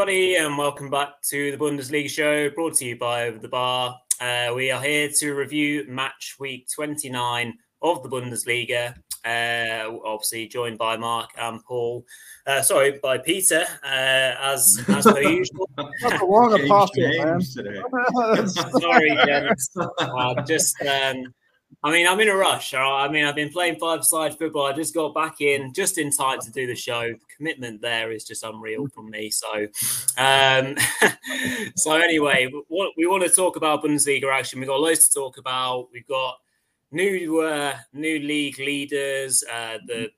Hello, everybody, and welcome back to the Bundesliga show brought to you by Over the Bar. Uh, we are here to review match week 29 of the Bundesliga. Uh, obviously, joined by Mark and Paul. Uh, sorry, by Peter, uh, as as per usual. sorry, gents. Uh, just um, I mean, I'm in a rush. I mean, I've been playing five-side football. I just got back in just in time to do the show. The commitment there is just unreal from me. So, um, so anyway, what we want to talk about Bundesliga action. We've got loads to talk about. We've got new uh, new league leaders. Uh, the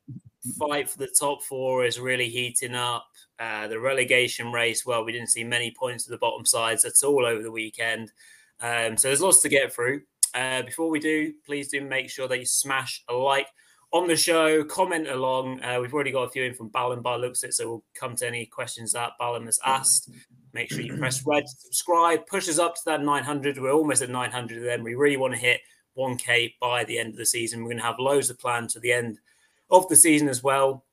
fight for the top four is really heating up. Uh, the relegation race. Well, we didn't see many points to the bottom sides at all over the weekend. Um, so there's lots to get through. Uh, before we do, please do make sure that you smash a like on the show, comment along. Uh, we've already got a few in from Ballum by looks it, so we'll come to any questions that Ballum has asked. Make sure you press red, subscribe, push us up to that 900. We're almost at 900 then. We really want to hit 1K by the end of the season. We're going to have loads of plans to the end of the season as well.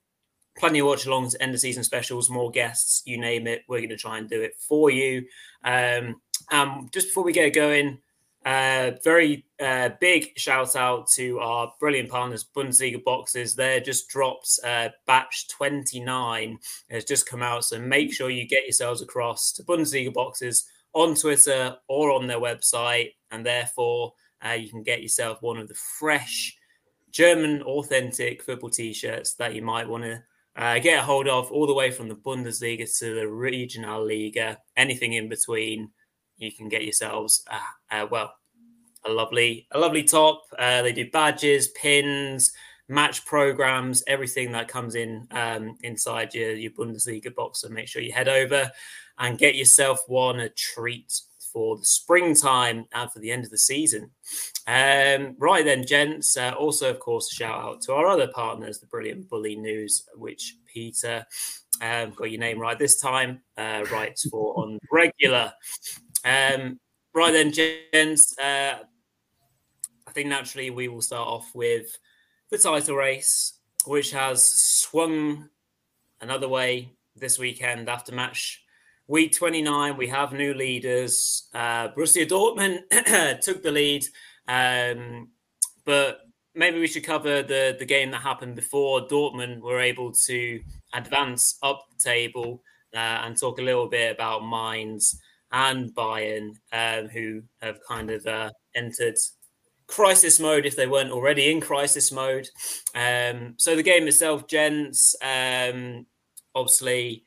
Plenty of watch alongs, end of season specials, more guests, you name it. We're going to try and do it for you. Um, um, just before we get going, uh, very uh, big shout out to our brilliant partners, Bundesliga Boxes. They're just dropped uh, batch 29. It's just come out. So make sure you get yourselves across to Bundesliga Boxes on Twitter or on their website. And therefore, uh, you can get yourself one of the fresh German authentic football t shirts that you might want to uh, get a hold of all the way from the Bundesliga to the Regional Liga, anything in between you can get yourselves uh, uh, well a lovely a lovely top. Uh, they do badges, pins, match programs, everything that comes in um, inside your your Bundesliga box. So make sure you head over and get yourself one a treat for the springtime and for the end of the season. Um, right then, gents. Uh, also, of course, a shout out to our other partners, the brilliant Bulinews, which Peter um, got your name right this time. Uh, writes for on regular. Um, right then, gents. Uh, I think naturally we will start off with the title race, which has swung another way this weekend after match week 29. We have new leaders. Uh, Borussia Dortmund took the lead, um, but maybe we should cover the the game that happened before Dortmund were able to advance up the table uh, and talk a little bit about Mainz and Bayern, um, who have kind of uh, entered crisis mode if they weren't already in crisis mode. Um, so the game itself, gents, um, obviously,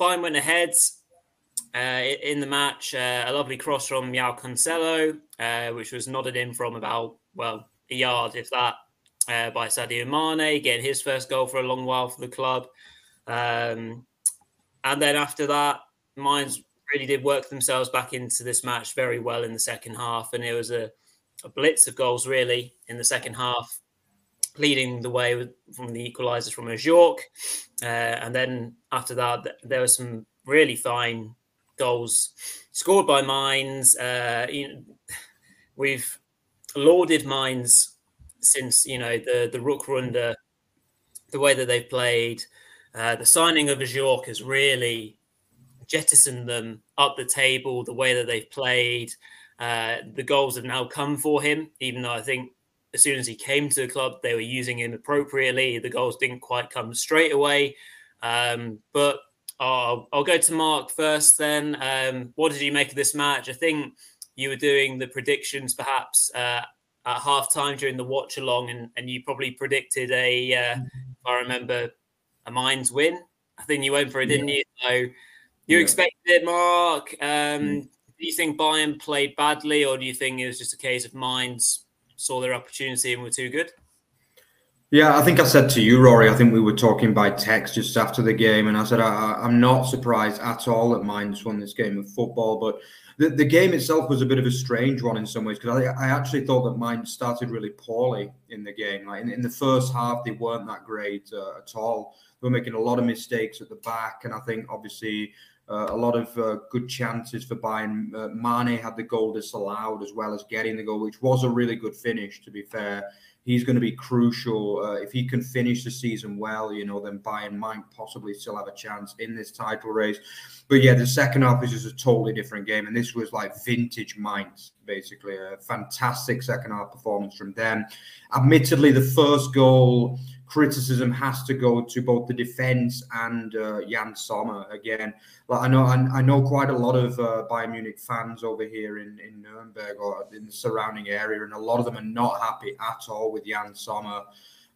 Bayern went ahead uh, in the match. Uh, a lovely cross from João Cancelo, uh, which was nodded in from about, well, a yard, if that, uh, by Sadio Mane, getting his first goal for a long while for the club. Um, and then after that, Mainz really did work themselves back into this match very well in the second half, and it was a, a blitz of goals really in the second half, leading the way with, from the equalisers from Ajorque. Uh, and then after that, there were some really fine goals scored by Mainz. Uh, you know, we've lauded Mainz since you know the the Rückrunde, the way that they've played. Uh, the signing of Ajorque has really jettisoned them up the table, the way that they've played. Uh, the goals have now come for him, even though I think as soon as he came to the club, they were using him appropriately. The goals didn't quite come straight away. Um, but I'll, I'll, go to Mark first then. Um, what did you make of this match? I think you were doing the predictions perhaps uh, at half time during the watch along, and, and you probably predicted a, uh, if I remember, a Mainz win. I think you went for it, didn't yeah. you? So you yeah. expected it, Mark. Um, mm. Do you think Bayern played badly, or do you think it was just a case of Mainz saw their opportunity and were too good? Yeah, I think I said to you, Rory. I think we were talking by text just after the game, and I said I, am not surprised at all that Mainz won this game of football. But the, the game itself was a bit of a strange one in some ways because I, I, actually thought that Mainz started really poorly in the game. Like in, in the first half, they weren't that great uh, at all. They were making a lot of mistakes at the back, and I think obviously Uh, a lot of uh, good chances for Bayern. Uh, Mane had the goal disallowed as well as getting the goal, which was a really good finish, to be fair. He's going to be crucial. Uh, if he can finish the season well, you know, then Bayern might possibly still have a chance in this title race. But yeah, the second half is just a totally different game. And this was like vintage Mainz, basically. A fantastic second half performance from them. Admittedly, the first goal criticism has to go to both the defense and uh, Yann Sommer again. Like I know, I, I, know quite a lot of uh, Bayern Munich fans over here in, in Nuremberg or in the surrounding area, and a lot of them are not happy at all with Yann Sommer.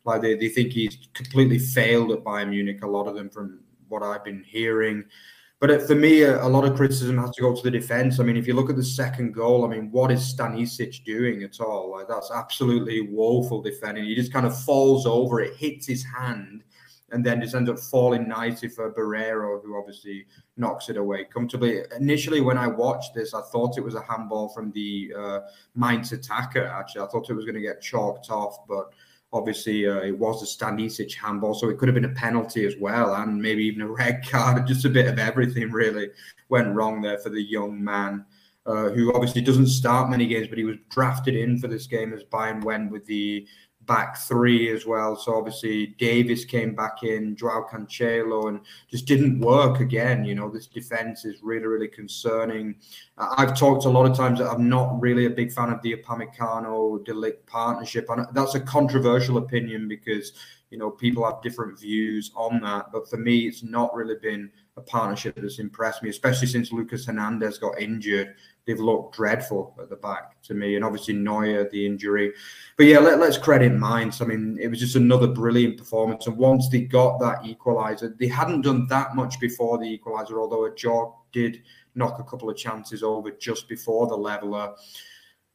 Like they, they think he's completely failed at Bayern Munich. A lot of them, from what I've been hearing. But for me, a, lot of criticism has to go to the defense. I mean, if you look at the second goal, I mean, what is Stanisic doing at all? Like, that's absolutely woeful defending. He just kind of falls over, it hits his hand, and then just ends up falling nicely for Barreiro, who obviously knocks it away comfortably. Initially, when I watched this, I thought it was a handball from the uh, Mainz attacker, actually. I thought it was going to get chalked off, but Obviously, uh, it was a Stanisic handball, so it could have been a penalty as well, and maybe even a red card. Just a bit of everything really went wrong there for the young man, uh, who obviously doesn't start many games, but he was drafted in for this game as Bayern went with the back three as well. So obviously Davis came back in, Joao Cancelo, and just didn't work again. You know, this defense is really, really concerning. Uh, I've talked a lot of times that I'm not really a big fan of the Upamecano De Ligt partnership, and that's a controversial opinion because you know people have different views on that. But for me, it's not really been a partnership that's impressed me, especially since Lucas Hernandez got injured they've looked dreadful at the back to me, and obviously Neuer the injury. But yeah, let, us credit Mainz. I mean, it was just another brilliant performance. And once they got that equaliser, they hadn't done that much before the equaliser, although a Ajorque did knock a couple of chances over just before the leveler.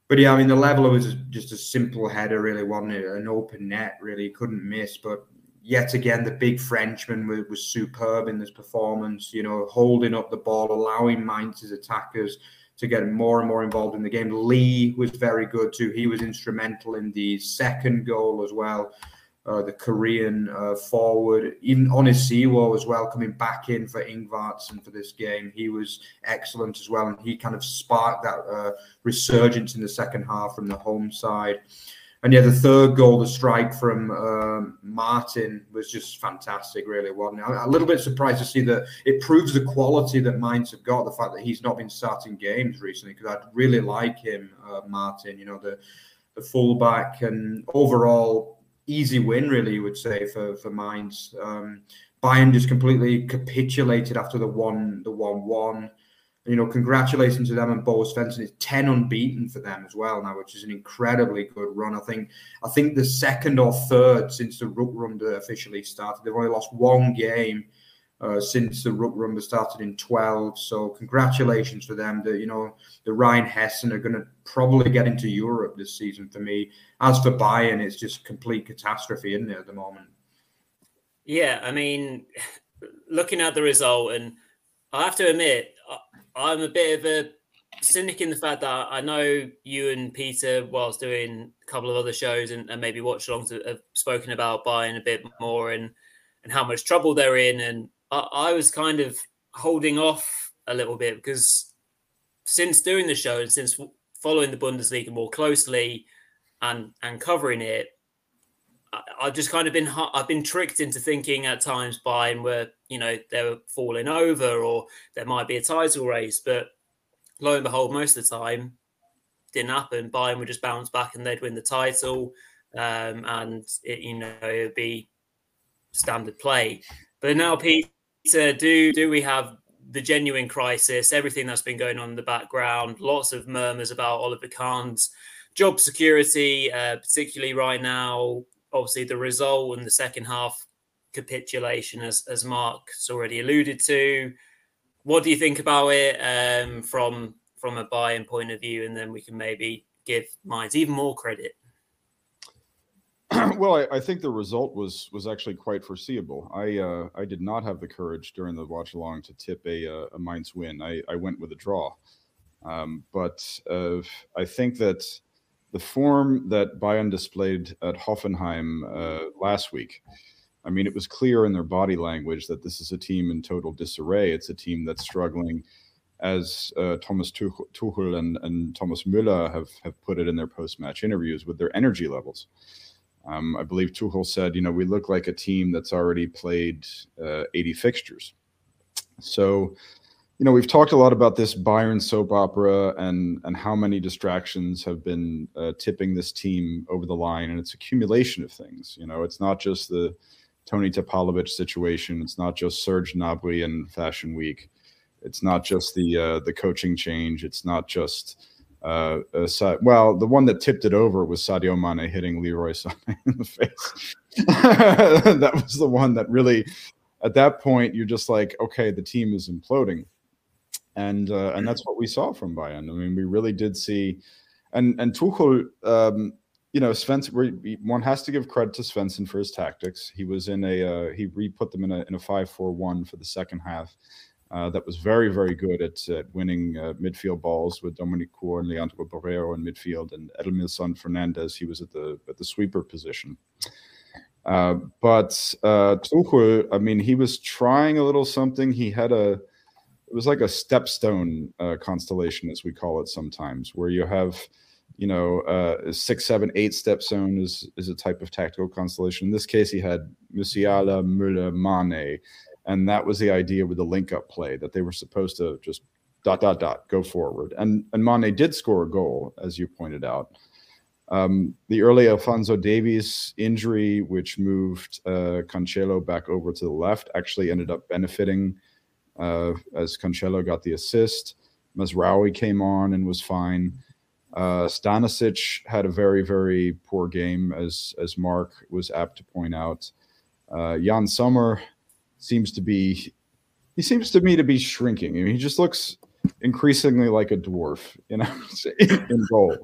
But yeah, I mean, the leveler was just a simple header, really, wasn't it? An open net, really, couldn't miss. But yet again, the big Frenchman was, was superb in this performance, you know, holding up the ball, allowing Mainz's attackers to get more and more involved in the game. Lee was very good too. He was instrumental in the second goal as well. Uh, the Korean uh, forward, even on his Onisiwo as well, coming back in for Ingvartsen for this game. He was excellent as well, and he kind of sparked that uh, resurgence in the second half from the home side. And yeah, the third goal, the strike from um, Martin was just fantastic, really, wasn't it? I'm a little bit surprised to see that it proves the quality that Mainz have got, the fact that he's not been starting games recently, because I'd really like him, uh, Martin, you know, the, the fullback and overall easy win, really, you would say, for, for Mainz. Um, Bayern just completely capitulated after the one, the one-one you know, congratulations to them and Bo Svensson. It's 10 unbeaten for them as well now, which is an incredibly good run. I think I think the second or third since the Rückrunde officially started. They've only lost one game uh, since the Rückrunde started in 12. So congratulations for them. The, you know, the Rhine Hessen are going to probably get into Europe this season for me. As for Bayern, it's just complete catastrophe, isn't it, at the moment? Yeah, I mean, looking at the result, and I have to admit, I'm a bit of a cynic in the fact that I know you and Peter, whilst doing a couple of other shows and, and maybe watch alongs, have spoken about Bayern a bit more and and how much trouble they're in. And I, I was kind of holding off a little bit because since doing the show and since following the Bundesliga more closely and and covering it, I've just kind of been I've been tricked into thinking at times Bayern were you know they were falling over or there might be a title race, but lo and behold, most of the time didn't happen. Bayern would just bounce back and they'd win the title, um, and it, you know it'd be standard play. But now, Peter, do do we have the genuine crisis? Everything that's been going on in the background, lots of murmurs about Oliver Kahn's job security, uh, particularly right now obviously the result in the second half capitulation, as as Mark's already alluded to. What do you think about it um, from from a Bayern point of view, and then we can maybe give Mainz even more credit. well, I, I, think the result was was actually quite foreseeable. I uh, I did not have the courage during the watch along to tip a uh, a Mainz win. I, I went with a draw, um, but uh, I think that the form that Bayern displayed at Hoffenheim uh, last week I mean, it was clear in their body language that this is a team in total disarray. It's a team that's struggling, as uh, Thomas Tuchel and, and Thomas Müller have, have put it in their post match interviews with their energy levels. Um, I believe Tuchel said, you know, we look like a team that's already played uh, 80 fixtures. So, you know, we've talked a lot about this Bayern soap opera and and how many distractions have been uh, tipping this team over the line, and it's accumulation of things. You know, it's not just the Toni Tapalovic situation. It's not just Serge Gnabry and Fashion Week. It's not just the uh, the coaching change. It's not just uh, uh, well, the one that tipped it over was Sadio Mane hitting Leroy Sané in the face. that was the one that really, at that point, you're just like, okay, the team is imploding and uh, and that's what we saw from Bayern. I mean, we really did see, and and Tuchel, um, you know, Svensson. One has to give credit to Svensson for his tactics. He was in a uh, he re put them in a in a five four one for the second half. Uh, that was very very good at, at winning uh, midfield balls with Dominik Kohr and Leandro Barreiro in midfield and Edimilson Fernandes. He was at the at the sweeper position. Uh, but uh, Tuchel, I mean, he was trying a little something. He had a it was like a stepstone uh, constellation, as we call it sometimes, where you have, you know, uh, six, seven, eight stepstone is is a type of tactical constellation. In this case, he had Musiala, Müller, Mane, and that was the idea with the link-up play that they were supposed to just dot dot dot go forward. And and Mane did score a goal, as you pointed out. Um, the early Alphonso Davies injury, which moved uh, Cancelo back over to the left, actually ended up benefiting uh, as Cancelo got the assist. Mazraoui came on and was fine. Uh, Stanisic had a very, very poor game, as as Mark was apt to point out. Uh, Yann Sommer seems to be, he seems to me to be shrinking. I mean, he just looks increasingly like a dwarf, you know, in goal.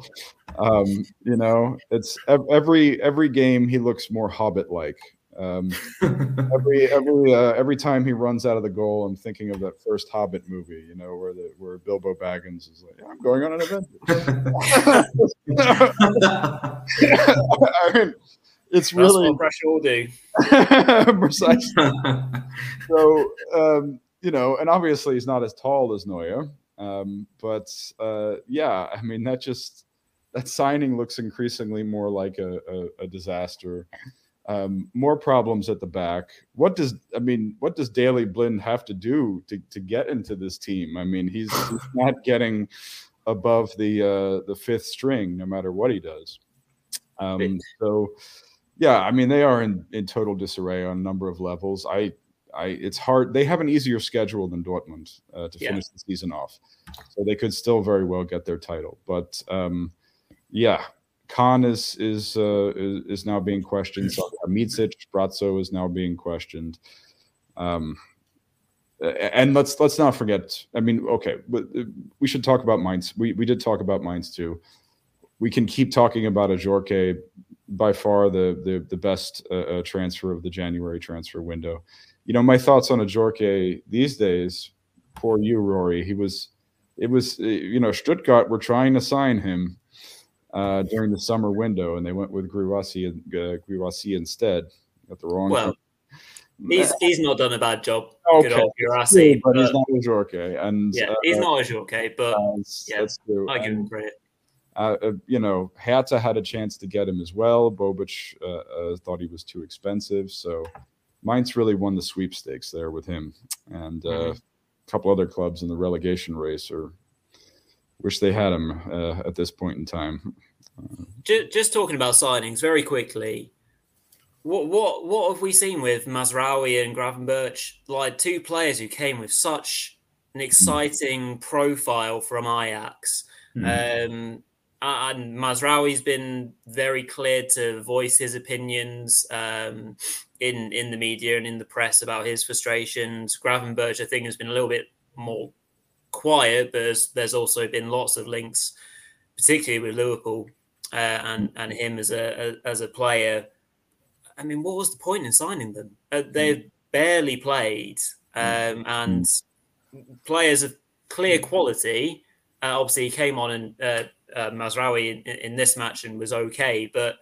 Um, you know, it's every every game he looks more Hobbit like. Um, every every uh, every time he runs out of the goal, I'm thinking of that first Hobbit movie, you know, where the where Bilbo Baggins is like, "I'm going on an adventure." I mean, it's really what will do. precisely. so, um, you know, and obviously he's not as tall as Neuer, um, but uh, yeah, I mean that just that signing looks increasingly more like a, a, a disaster um, more problems at the back. What does I mean? What does Daley Blind have to do to, to get into this team? I mean, he's, he's not getting above the uh, the fifth string, no matter what he does. Um, so, yeah, I mean, they are in, in total disarray on a number of levels. I, I, it's hard. They have an easier schedule than Dortmund uh, to yeah. finish the season off, so they could still very well get their title. But um, yeah, Kahn is is uh, is, is now being questioned. So Micic, Brazzo is now being questioned. Um, and let's let's not forget. I mean, okay, uh, we should talk about Mainz. We we did talk about Mainz too. We can keep talking about Ajorque, by far the the the best uh, uh, transfer of the January transfer window. You know, my thoughts on Ajorque these days. Poor you, Rory. He was. It was uh, you know Stuttgart were trying to sign him uh, during the summer window, and they went with Guirassy and uh, instead. Got the wrong. Well, he's he's not done a bad job. Okay, Good Guirassy, but, but, he's not Ajorque, and yeah, he's uh, not Ajorque, but uh, yeah, that's true. I give him credit. Uh, uh, you know, Hertha had a chance to get him as well. Bobic thought he was too expensive, so Mainz really won the sweepstakes there with him, and uh, mm-hmm. a couple other clubs in the relegation race are wish they had him uh, at this point in time. Just, just, talking about signings very quickly. What what what have we seen with Mazraoui and Gravenberch? Like two players who came with such an exciting mm. profile from Ajax. Mm. Um, and Mazraoui's been very clear to voice his opinions um, in in the media and in the press about his frustrations. Gravenberch, I think, has been a little bit more quiet, but there's, there's also been lots of links, particularly with Liverpool uh, and and him as a, a, as a player. I mean, what was the point in signing them? Uh, they've mm. barely played, um, and mm. players of clear quality. Uh, obviously, he came on and uh, uh, Mazraoui in, in, this match and was okay, but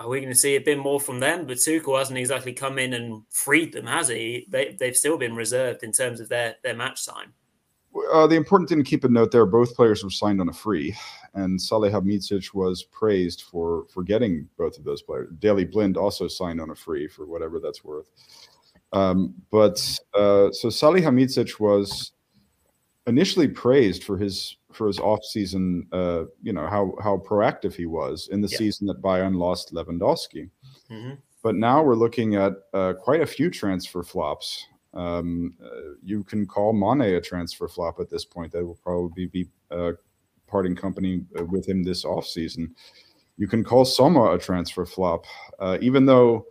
are we going to see a bit more from them? But Tuchel hasn't exactly come in and freed them, has he? They, they've still been reserved in terms of their, their match time. Uh, the important thing to keep a note there: both players were signed on a free, and Salihamidzic was praised for for getting both of those players. Daley Blind also signed on a free for whatever that's worth. Um, but uh, so Salihamidzic was initially praised for his for his off-season, uh, you know how how proactive he was in the yeah. season that Bayern lost Lewandowski. Mm-hmm. But now we're looking at uh, quite a few transfer flops. Um, uh, you can call Mane a transfer flop at this point. That will probably be uh, parting company uh, with him this off-season. You can call Sommer a transfer flop, uh, even though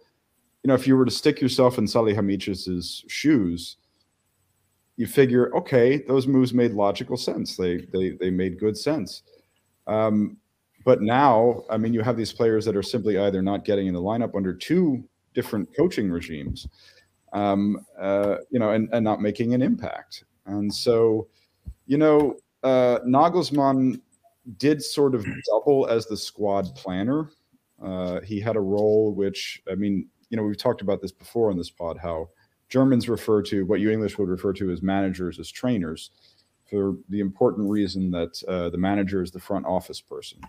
you know if you were to stick yourself in Salihamidzic's shoes you figure, okay, those moves made logical sense. They they they made good sense. Um, but now, I mean, you have these players that are simply either not getting in the lineup under two different coaching regimes, um, uh, you know, and, and not making an impact. And so, you know, uh, Nagelsmann did sort of double as the squad planner. Uh, he had a role which, I mean, you know, we've talked about this before on this pod, how Germans refer to what you English would refer to as managers as trainers for the important reason that uh, the manager is the front office person.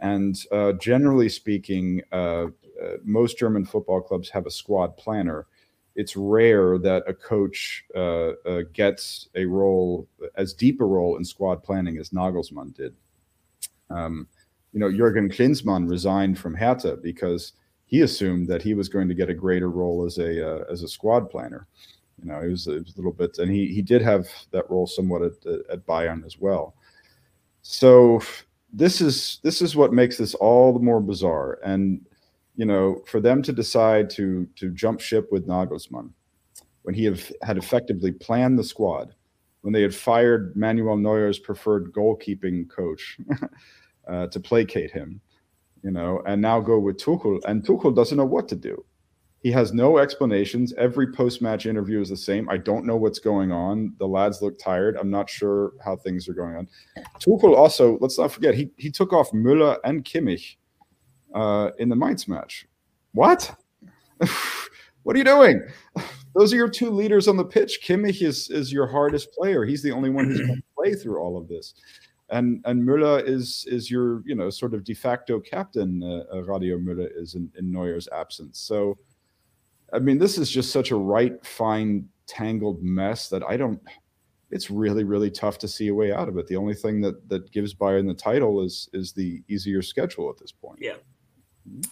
And uh, generally speaking, uh, uh most German football clubs have a squad planner. It's rare that a coach uh, uh, gets a role, as deep a role in squad planning as Nagelsmann did. Um, you know, Jurgen Klinsmann resigned from Hertha because he assumed that he was going to get a greater role as a uh, as a squad planner. You know, it was, was, a little bit, and he he did have that role somewhat at at Bayern as well. So this is this is what makes this all the more bizarre. And you know, for them to decide to to jump ship with Nagelsmann when he have, had effectively planned the squad, when they had fired Manuel Neuer's preferred goalkeeping coach uh, to placate him, you know, and now go with Tuchel, and Tuchel doesn't know what to do. He has no explanations. Every post-match interview is the same. I don't know what's going on. The lads look tired. I'm not sure how things are going on. Tuchel also, let's not forget, he he took off Müller and Kimmich uh, in the Mainz match. What? what are you doing? Those are your two leaders on the pitch. Kimmich is is your hardest player. He's the only one who's going to play through all of this and and Müller is is your you know sort of de facto captain. Uh, uh, Radio Müller is in, in Neuer's absence. So, I mean, this is just such a right fine tangled mess that I don't. It's really really tough to see a way out of it. The only thing that that gives Bayern the title is is the easier schedule at this point. Yeah.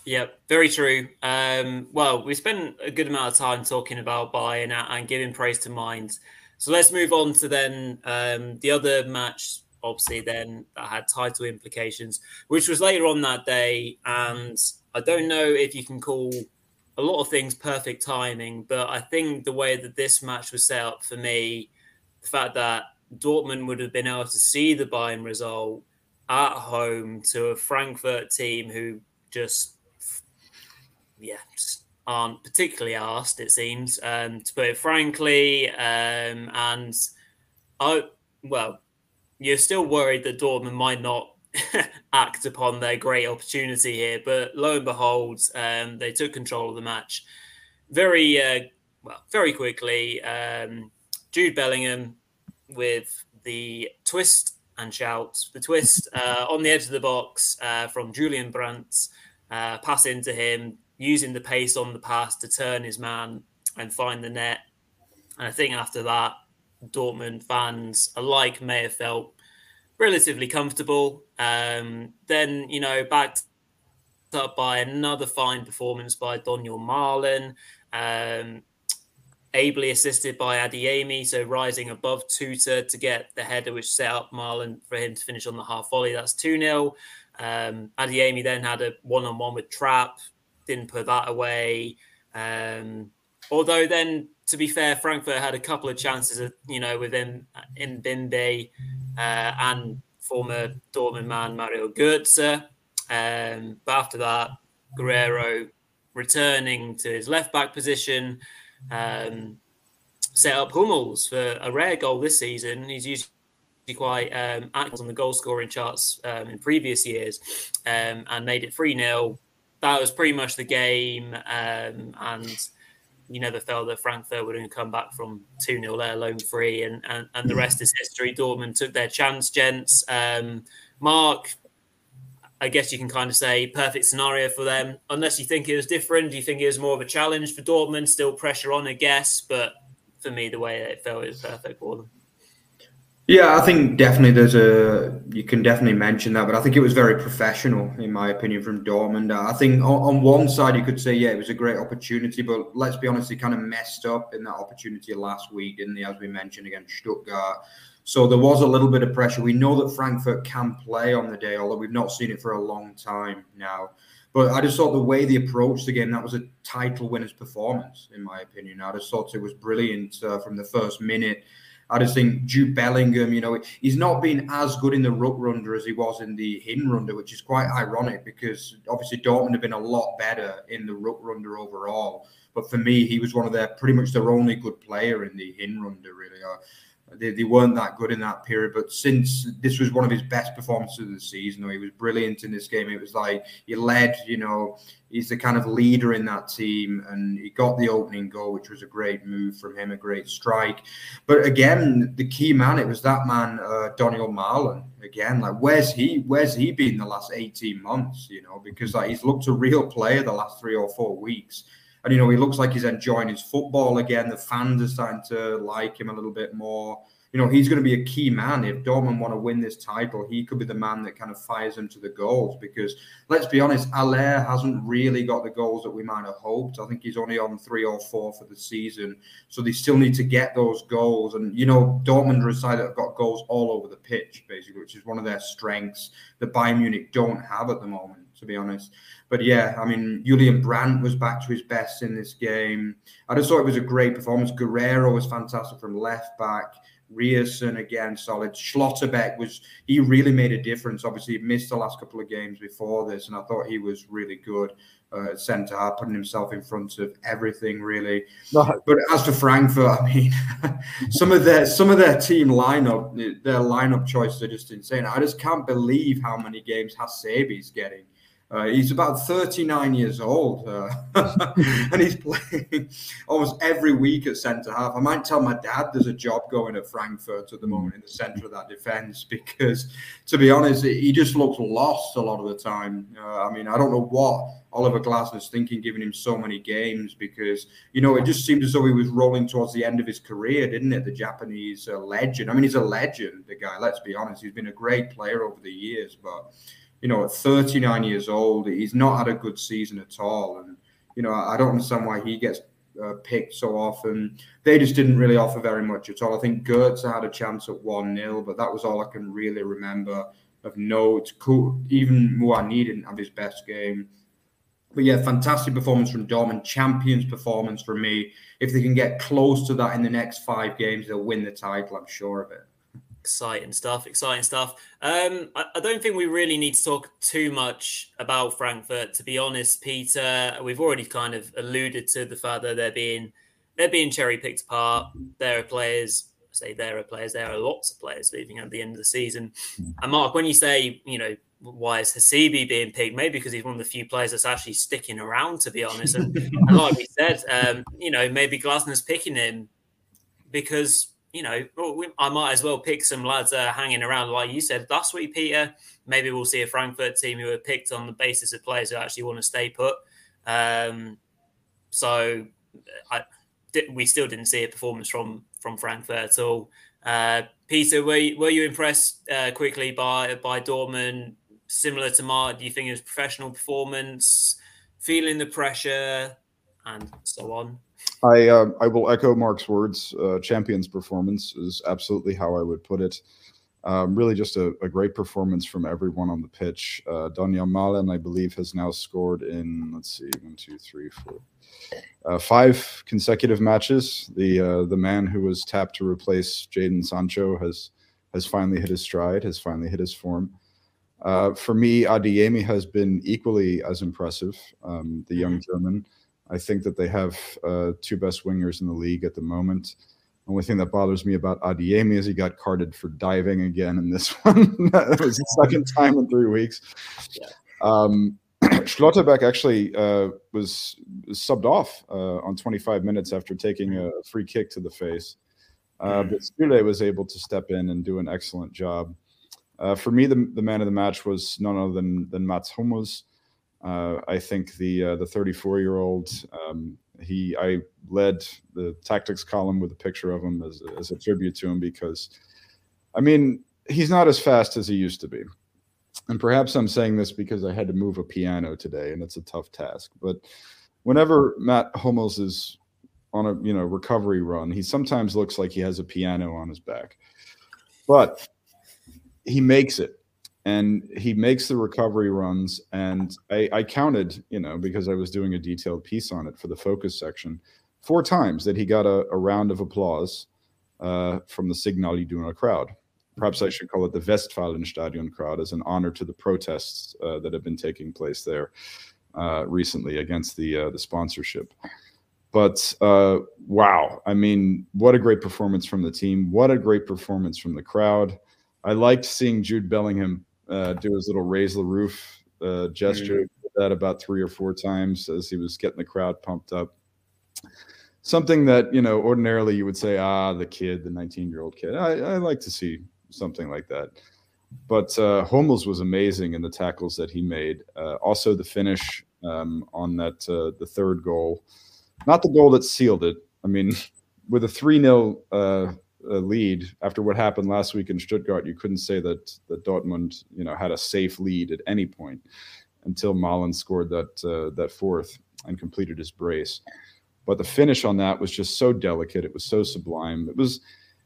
Yeah, very true. Um, well, we spent a good amount of time talking about Bayern and giving praise to Mainz. So let's move on to then um, the other match obviously then that had title implications, which was later on that day. And I don't know if you can call a lot of things perfect timing, but I think the way that this match was set up for me, the fact that Dortmund would have been able to see the Bayern result at home to a Frankfurt team who just, yeah, just aren't particularly asked, it seems, um, to put it frankly. Um, and I, well, you're still worried that Dortmund might not act upon their great opportunity here. But lo and behold, um, they took control of the match very uh, well, very quickly. Um, Jude Bellingham with the twist and shout, the twist uh, on the edge of the box uh, from Julian Brandt, uh, pass into him, using the pace on the pass to turn his man and find the net. And I think after that, Dortmund fans alike may have felt relatively comfortable. Um, then, you know, backed up by another fine performance by Donyell Malen. um, ably assisted by Adeyemi, so rising above Tuta to get the header which set up Malen for him to finish on the half volley. That's 2 0. Um, Adeyemi then had a one on one with Trapp, didn't put that away. Um, although then to be fair, Frankfurt had a couple of chances, you know, within in Mbembe uh, and former Dortmund man Mario Götze. Um, but after that, Guerrero returning to his left back position, um, set up Hummels for a rare goal this season. He's usually quite um, active on the goal scoring charts um, in previous years um, and made it 3 0 that was pretty much the game, um, and you never felt that Frankfurt would have come back from 2 0, let alone three, and, and, and the rest is history. Dortmund took their chance, gents. Um, Mark, I guess you can kind of say perfect scenario for them, unless you think it was different. Do you think it was more of a challenge for Dortmund? Still pressure on, I guess, but for me, the way it felt, it was perfect for them. Yeah, I think definitely there's a you can definitely mention that, but I think it was very professional in my opinion from Dortmund. I think on, on one side you could say yeah, it was a great opportunity, but let's be honest, they kind of messed up in that opportunity last week, didn't they? As we mentioned against Stuttgart. So there was a little bit of pressure. We know that Frankfurt can play on the day, although we've not seen it for a long time now. But I just thought the way they approached the game, that was a title winner's performance, in my opinion. I just thought it was brilliant uh, from the first minute. I just think Jude Bellingham, you know, he's not been as good in the Rückrunde as he was in the Hinrunde, which is quite ironic because obviously Dortmund have been a lot better in the Rückrunde overall. But for me, he was one of their pretty much their only good player in the Hinrunde, really. Uh, they, they weren't that good in that period. But since this was one of his best performances of the season, or he was brilliant in this game. It was like he led, you know, he's the kind of leader in that team, and he got the opening goal, which was a great move from him, a great strike. But again, the key man, it was that man, uh, Donyell Malen. Again, like where's he? Where's he been the last eighteen months? You know, because like he's looked a real player the last three or four weeks. And you know, he looks like he's enjoying his football again. The fans are starting to like him a little bit more. You know, he's going to be a key man. If Dortmund want to win this title, he could be the man that kind of fires them to the goals. Because let's be honest, Haller hasn't really got the goals that we might have hoped. I think he's only on three or four for the season. So they still need to get those goals. And, you know, Dortmund are a side that have got goals all over the pitch, basically, which is one of their strengths that Bayern Munich don't have at the moment, to be honest. But yeah, I mean, Julian Brandt was back to his best in this game. I just thought it was a great performance. Guerrero was fantastic from left back. Ryerson again solid. Schlotterbeck was he really made a difference. Obviously, he missed the last couple of games before this, and I thought he was really good uh, at centre half, putting himself in front of everything really. No. But as for Frankfurt, I mean, some of their some of their team lineup, their lineup choices are just insane. I just can't believe how many games Hasebe's getting. Uh, he's about 39 years old uh, and he's playing almost every week at centre half. I might tell my dad there's a job going at Frankfurt at the moment in the centre of that defence because, to be honest, he just looks lost a lot of the time. Uh, I mean, I don't know what Oliver Glasner's thinking, giving him so many games because, you know, it just seemed as though he was rolling towards the end of his career, didn't it? The Japanese uh, legend. I mean, he's a legend, the guy, let's be honest. He's been a great player over the years, but you know, at 39 years old, he's not had a good season at all. And, you know, I don't understand why he gets uh, picked so often. They just didn't really offer very much at all. I think Goetze had a chance at 1 0, but that was all I can really remember of note. Cool. Even Muani didn't have his best game. But yeah, fantastic performance from Dortmund, champions performance for me. If they can get close to that in the next five games, they'll win the title, I'm sure of it. Exciting stuff, exciting stuff. Um, I, I, don't think we really need to talk too much about Frankfurt, to be honest, Peter. We've already kind of alluded to the fact that they're being they're being cherry picked apart. There are players, I say there are players, there are lots of players leaving at the end of the season. And Mark, when you say, you know, why is Hasebe being picked? Maybe because he's one of the few players that's actually sticking around, to be honest. And, and like we said, um, you know, maybe Glasner's picking him because you know, I might as well pick some lads uh, hanging around, like you said last week, Peter. Maybe we'll see a Frankfurt team who are picked on the basis of players who actually want to stay put. Um, so I, we still didn't see a performance from from Frankfurt at all. Uh, Peter, were you, were you impressed uh, quickly by by Dortmund? Similar to Mark, do you think it was professional performance, feeling the pressure, and so on? I uh, I will echo Mark's words. Uh, champions performance is absolutely how I would put it. Um, really, just a, a, great performance from everyone on the pitch. Uh, Donyell Malen, I believe, has now scored in let's see, one, two, three, four, uh, five consecutive matches. The uh, the man who was tapped to replace Jadon Sancho has has finally hit his stride. Has finally hit his form. Uh, for me, Adeyemi has been equally as impressive. Um, the young. German. I think that they have uh, two best wingers in the league at the moment. The only thing that bothers me about Adeyemi is he got carded for diving again in this one. that was the second time in three weeks. Yeah. Um, Schlotterbeck actually uh, was subbed off uh, on 25 minutes after taking a free kick to the face. Uh, but Süle was able to step in and do an excellent job. Uh, for me, the, the man of the match was none other than, than Mats Hummels. Uh, I think the uh, the 34 year old um, he I led the tactics column with a picture of him as, as a tribute to him because I mean he's not as fast as he used to be and perhaps I'm saying this because I had to move a piano today, and it's a tough task. But whenever Matt Hummels is on a you know recovery run, he sometimes looks like he has a piano on his back, but he makes it, and he makes the recovery runs. And I, I counted, you know, because I was doing a detailed piece on it for the focus section, four times that he got a, a round of applause uh, from the Signal Iduna crowd perhaps I should call it the Westfalenstadion crowd as an honor to the protests uh, that have been taking place there uh, recently against the uh, the sponsorship. But uh, wow, I mean, what a great performance from the team! What a great performance from the crowd! I liked seeing Jude Bellingham uh, do his little raise the roof uh, gesture. Mm-hmm. That about three or four times as he was getting the crowd pumped up something that you know ordinarily you would say ah the kid the 19 year old kid I, I, like to see something like that. But uh, Hummels was amazing in the tackles that he made. Uh, also, the finish um, on that uh, the third goal, not the goal that sealed it. I mean, with a three 0 uh, lead after what happened last week in Stuttgart, you couldn't say that that Dortmund you know had a safe lead at any point until Malen scored that uh, that fourth and completed his brace. But the finish on that was just so delicate. It was so sublime. It was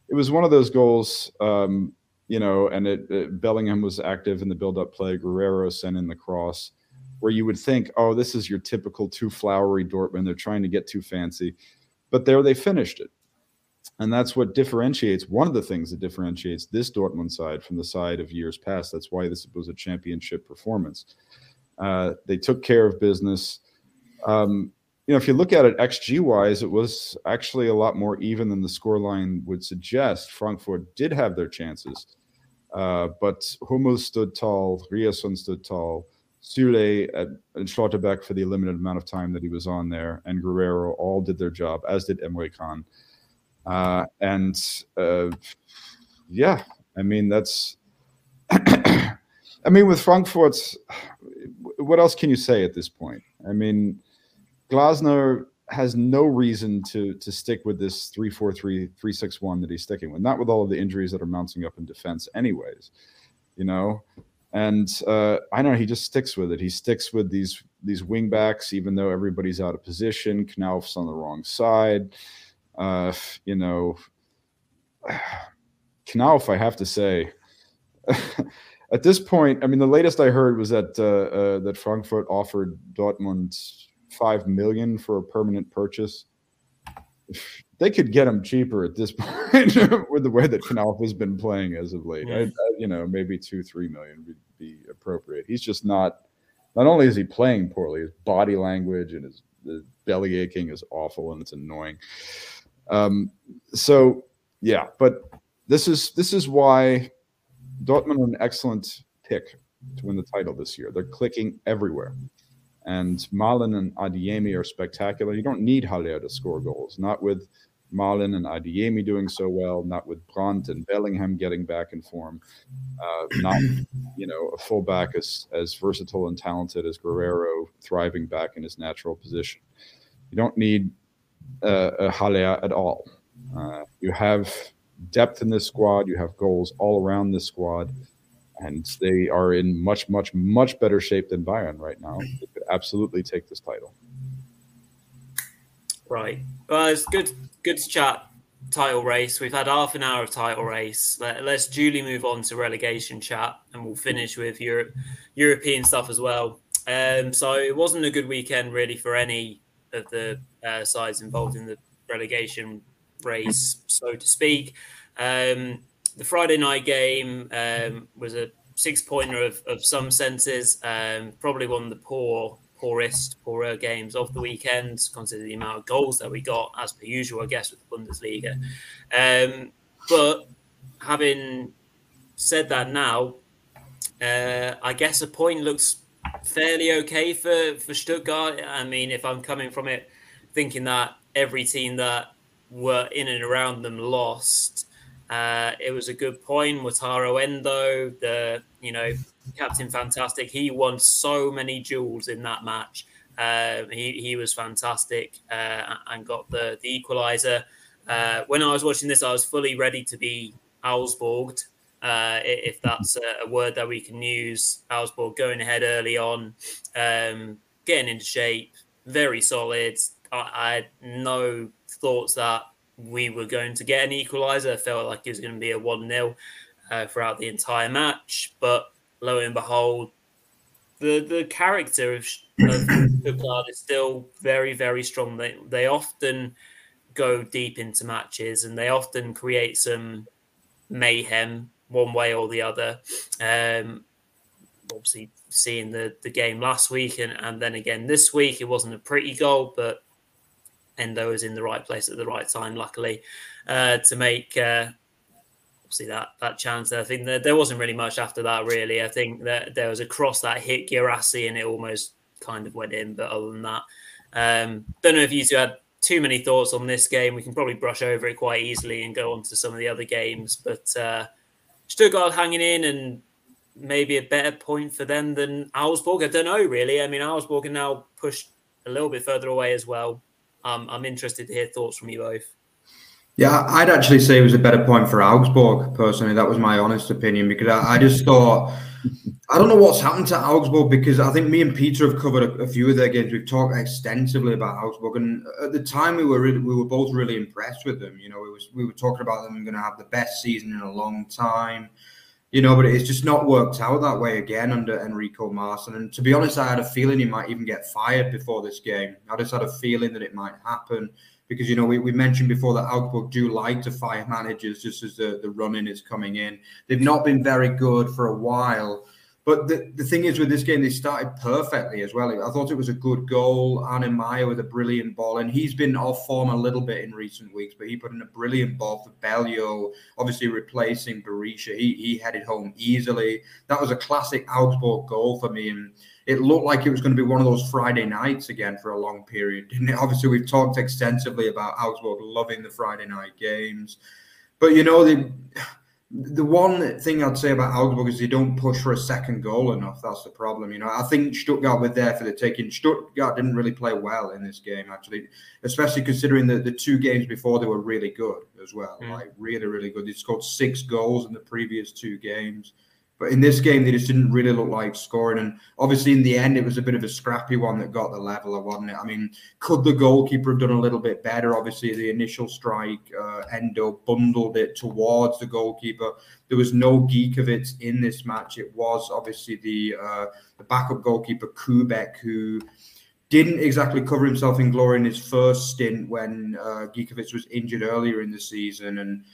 it was one of those goals, um, you know, and it, it, Bellingham was active in the build-up play. Guerrero sent in the cross, where you would think, oh, this is your typical too flowery Dortmund. They're trying to get too fancy, but there they finished it, and that's what differentiates. One of the things that differentiates this Dortmund side from the side of years past. That's why this was a championship performance. Uh, they took care of business. Um, you know, if you look at it XG wise, it was actually a lot more even than the scoreline would suggest. Frankfurt did have their chances, uh, but Hummels stood tall, Ryerson stood tall, Süle and Schlotterbeck for the limited amount of time that he was on there, and Guerrero all did their job, as did Emre Can. Uh, and uh, yeah, I mean that's. I mean, with Frankfurt, what else can you say at this point? I mean, Glasner has no reason to to stick with this 3-4-3 3-6-1 that he's sticking with not with all of the injuries that are mounting up in defense anyways you know and uh, i know he just sticks with it he sticks with these these wing backs even though everybody's out of position knauf's on the wrong side uh, you know knauf i have to say at this point i mean the latest i heard was that uh, uh that frankfurt offered dortmund five million for a permanent purchase. They could get him cheaper at this point with the way that Knauf has been playing as of late. I, I, you know, maybe two, three million would be appropriate. He's just not. Not only is he playing poorly, his body language and his, his belly aching is awful and it's annoying. Um, so yeah, but this is this is why Dortmund are an excellent pick to win the title this year. They're clicking everywhere. And Malen and Adeyemi are spectacular. You don't need Haller to score goals, not with Malen and Adeyemi doing so well, not with Brandt and Bellingham getting back in form, uh, not you know a fullback as as versatile and talented as Guerrero thriving back in his natural position. You don't need a Haller at all. Uh, you have depth in this squad. You have goals all around this squad and they are in much, much, much better shape than Bayern right now. They could absolutely take this title. Right. Well, it's good. Good to chat. Title race. We've had half an hour of title race. Let, us duly move on to relegation chat, and we'll finish with Europe, European stuff as well. Um, so it wasn't a good weekend really for any of the uh, sides involved in the relegation race, so to speak. Um, the Friday night game um, was a six pointer of, of some senses. Um, probably one of the poor, poorest, poorer games of the weekend, considering the amount of goals that we got, as per usual, I guess, with the Bundesliga. Um, but having said that now, uh, I guess a point looks fairly okay for for Stuttgart. I mean, if I'm coming from it thinking that every team that were in and around them lost, uh, it was a good point. Wataru Endo, the you know captain, fantastic. He won so many jewels in that match. Uh, he he was fantastic uh, and got the the equaliser. Uh, when I was watching this, I was fully ready to be Augsburged, uh, if that's a, a, word that we can use. Augsburg going ahead early on, um, getting into shape, very solid. I, I, had no thoughts that we were going to get an equaliser. I felt like it was going to be a 1 0 uh, throughout the entire match. But lo and behold, the, the character of, of Stuttgart is still very, very strong. They, they often go deep into matches and they often create some mayhem one way or the other. Um, obviously, seeing the, the game last week and, and then again this week, it wasn't a pretty goal, but Endo was in the right place at the right time, luckily, uh, to make uh, obviously that that chance. I think there, wasn't really much after that, really. I think that there was a cross that hit Guirassy and it almost kind of went in, but other than that, um, don't know if you two had too many thoughts on this game. We can probably brush over it quite easily and go on to some of the other games. But uh, Stuttgart hanging in and maybe a better point for them than Augsburg. I don't know, really. I mean, Augsburg are now pushed a little bit further away as well. Um, I'm interested to hear thoughts from you both. Yeah, I'd actually say it was a better point for Augsburg, personally. That was my honest opinion because I, I just thought I don't know what's happened to Augsburg because I think me and Peter have covered a, a, few of their games. We've talked extensively about Augsburg, and at the time we were really, we were both really impressed with them. You know, we was we were talking about them going to have the best season in a long time. You know, but it's just not worked out that way again under Enrico Maaßen. And to be honest, I had a feeling he might even get fired before this game. I just had a feeling that it might happen because you know we, we mentioned before that Augsburg do like to fire managers just as the, the running is coming in. They've not been very good for a while. But the, the thing is with this game, they started perfectly as well. I thought it was a good goal. Arne Maier with a brilliant ball, and he's been off form a little bit in recent weeks, but he put in a brilliant ball for Beljo, obviously replacing Berisha. He, he headed home easily. That was a classic Augsburg goal for me, and it looked like it was going to be one of those Friday nights again for a long period. Didn't it? Obviously, we've talked extensively about Augsburg loving the Friday night games, but you know the the one thing I'd say about Augsburg is they don't push for a second goal enough. That's the problem. You know, I think Stuttgart were there for the taking. Stuttgart didn't really play well in this game, actually, especially considering the, the two games before they were really good as well. Mm. Like really, really good. They scored six goals in the previous two games. But in this game, they just didn't really look like scoring. And obviously, in the end, it was a bit of a scrappy one that got the leveler, wasn't it? I mean, could the goalkeeper have done a little bit better? Obviously, the initial strike, uh, Endo bundled it towards the goalkeeper. There was no Gikiewicz in this match. It was obviously the uh, the backup goalkeeper Koubek who didn't exactly cover himself in glory in his first stint when uh, Gikiewicz was injured earlier in the season and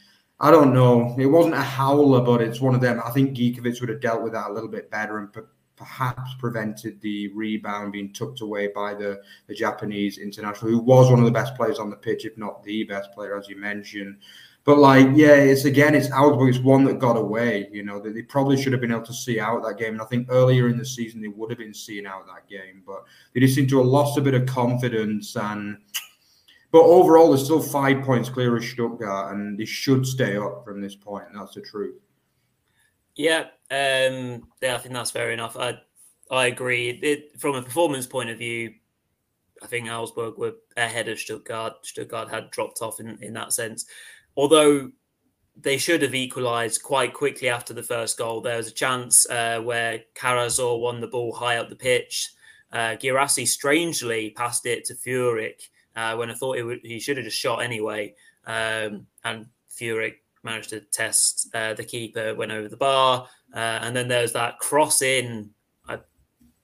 I don't know. It wasn't a howler, but it's one of them. I think Gikiewicz would have dealt with that a little bit better and perhaps prevented the rebound being tucked away by the, the Japanese international, who was one of the best players on the pitch, if not the best player, as you mentioned. But like, yeah, it's again, it's Augsburg. It's one that got away. You know, they probably should have been able to see out that game. And I think earlier in the season they would have been seeing out that game, but they just seem to have lost a bit of confidence and but overall, they're still five points clear of Stuttgart, and they should stay up from this point. That's the truth. Yeah, um, yeah, I think that's fair enough. I I agree. It, from a performance point of view, I think Augsburg were ahead of Stuttgart. Stuttgart had dropped off in, in that sense. Although they should have equalised quite quickly after the first goal. There was a chance uh, where Karazor won the ball high up the pitch. Uh, Guirassy strangely passed it to Führich uh, when I thought he, would, he should have just shot anyway. Um, and Führich managed to test uh, the keeper, went over the bar. Uh, and then there's that cross in, I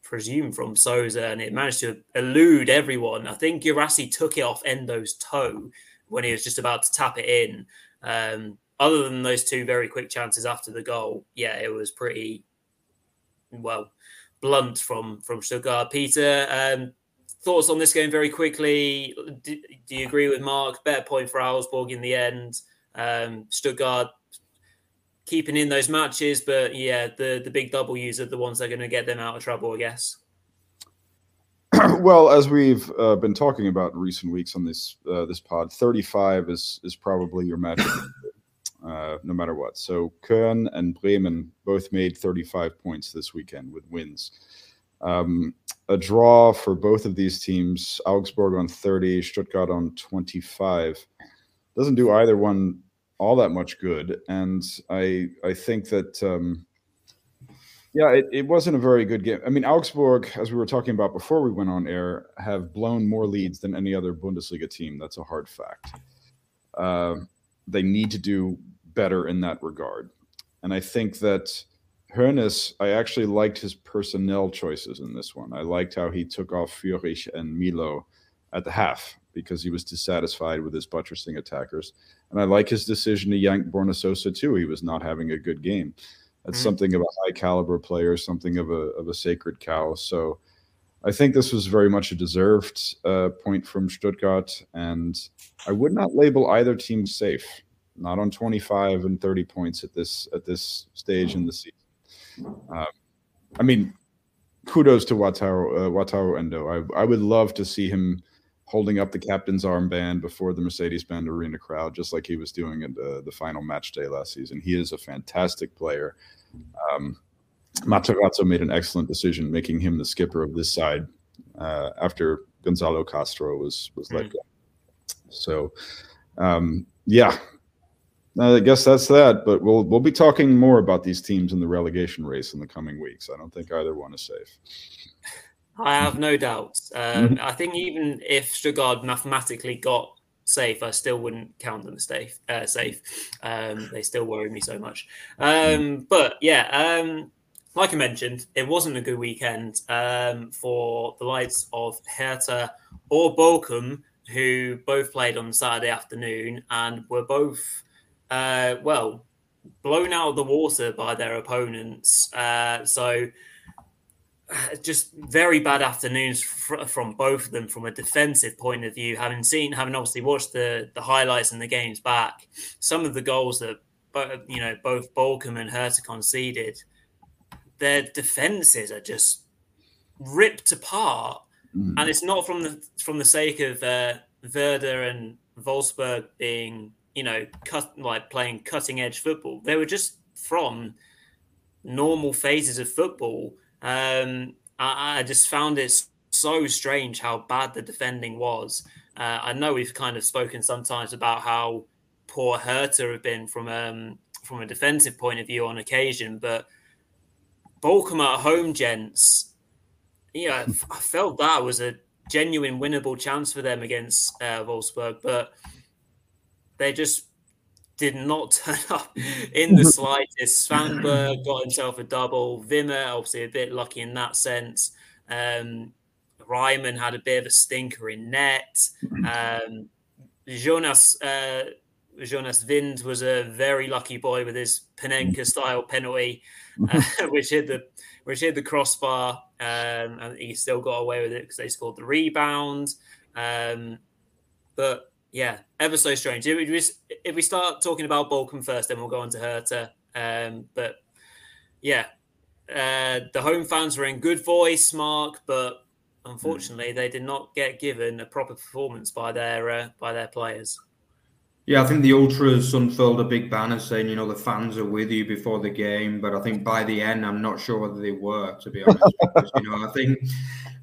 presume from Sosa, and it managed to elude everyone. I think Guirassy took it off Endo's toe when he was just about to tap it in. Um, other than those two very quick chances after the goal, yeah, it was pretty well blunt from from Stuttgart. Peter, um, thoughts on this game very quickly. Do, do, you agree with Mark? Better point for Augsburg in the end. Um, Stuttgart keeping in those matches. But yeah, the the big W's are the ones that are going to get them out of trouble, I guess. well, as we've uh, been talking about in recent weeks on this uh, this pod, 35 is is probably your match, uh, no matter what. So Köln and Bremen both made 35 points this weekend with wins. Um, a draw for both of these teams: Augsburg on 30, Stuttgart on 25. Doesn't do either one all that much good, and I I think that. Um, yeah, it, it wasn't a very good game. I mean, Augsburg, as we were talking about before we went on air, have blown more leads than any other Bundesliga team. That's a hard fact. Uh, they need to do better in that regard. And I think that Hoeneß, I actually liked his personnel choices in this one. I liked how he took off Führich and Millot at the half because he was dissatisfied with his buttressing attackers. And I like his decision to yank Borna Sosa too. He was not having a good game. That's mm-hmm. something of a high caliber player, something of a of a sacred cow. So I think this was very much a deserved uh, point from Stuttgart, and I would not label either team safe. Not on 25 and 30 points at this at this stage in the season. Um, I mean, kudos to Wataru uh, Wataru Endo. I I would love to see him holding up the captain's armband before the Mercedes-Benz Arena crowd, just like he was doing at the, the final match day last season. He is a fantastic player. Um, Matarazzo made an excellent decision making him the skipper of this side uh, after Gonzalo Castro was was let mm. go. So, um, yeah, I guess that's that. But we'll we'll be talking more about these teams in the relegation race in the coming weeks. I don't think either one is safe. I have no doubts. Um, mm-hmm. I think even if Stuttgart mathematically got safe, I still wouldn't count them safe. Uh, safe. Um, they still worry me so much. Um, but yeah, um, like I mentioned, it wasn't a good weekend um, for the likes of Hertha or Bochum, who both played on Saturday afternoon and were both, uh, well, blown out of the water by their opponents. Uh, so just very bad afternoons fr- from both of them from a defensive point of view. Having seen, having obviously watched the the highlights and the games back, some of the goals that you know both Bochum and Hertha conceded, their defenses are just ripped apart, mm. and it's not from the from the sake of uh, Werder and Wolfsburg being you know cut like playing cutting edge football. They were just from normal phases of football um, I, I, just found it so strange how bad the defending was. Uh, I know we've kind of spoken sometimes about how poor Hertha have been from um, from a defensive point of view on occasion, but Bochum at home, gents, yeah, I felt that was a genuine winnable chance for them against uh, Wolfsburg, but they just did not turn up in the slightest. Svanberg got himself a double. Wimmer, obviously, a bit lucky in that sense. Um, Riemann had a bit of a stinker in net. Um, Jonas uh, Jonas Wind was a very lucky boy with his Panenka style penalty, uh, which hit the which hit the crossbar, um, and he still got away with it because they scored the rebound. Um, but yeah, ever so strange. If we, if we start talking about Bochum first, then we'll go on to Hertha. Um, but yeah, uh, the home fans were in good voice, Mark, but unfortunately, mm. they did not get given a proper performance by their uh, by their players. Yeah, I think the ultras unfurled a big banner saying, you know, the fans are with you before the game. But I think by the end, I'm not sure whether they were, to be honest. because, you know, I think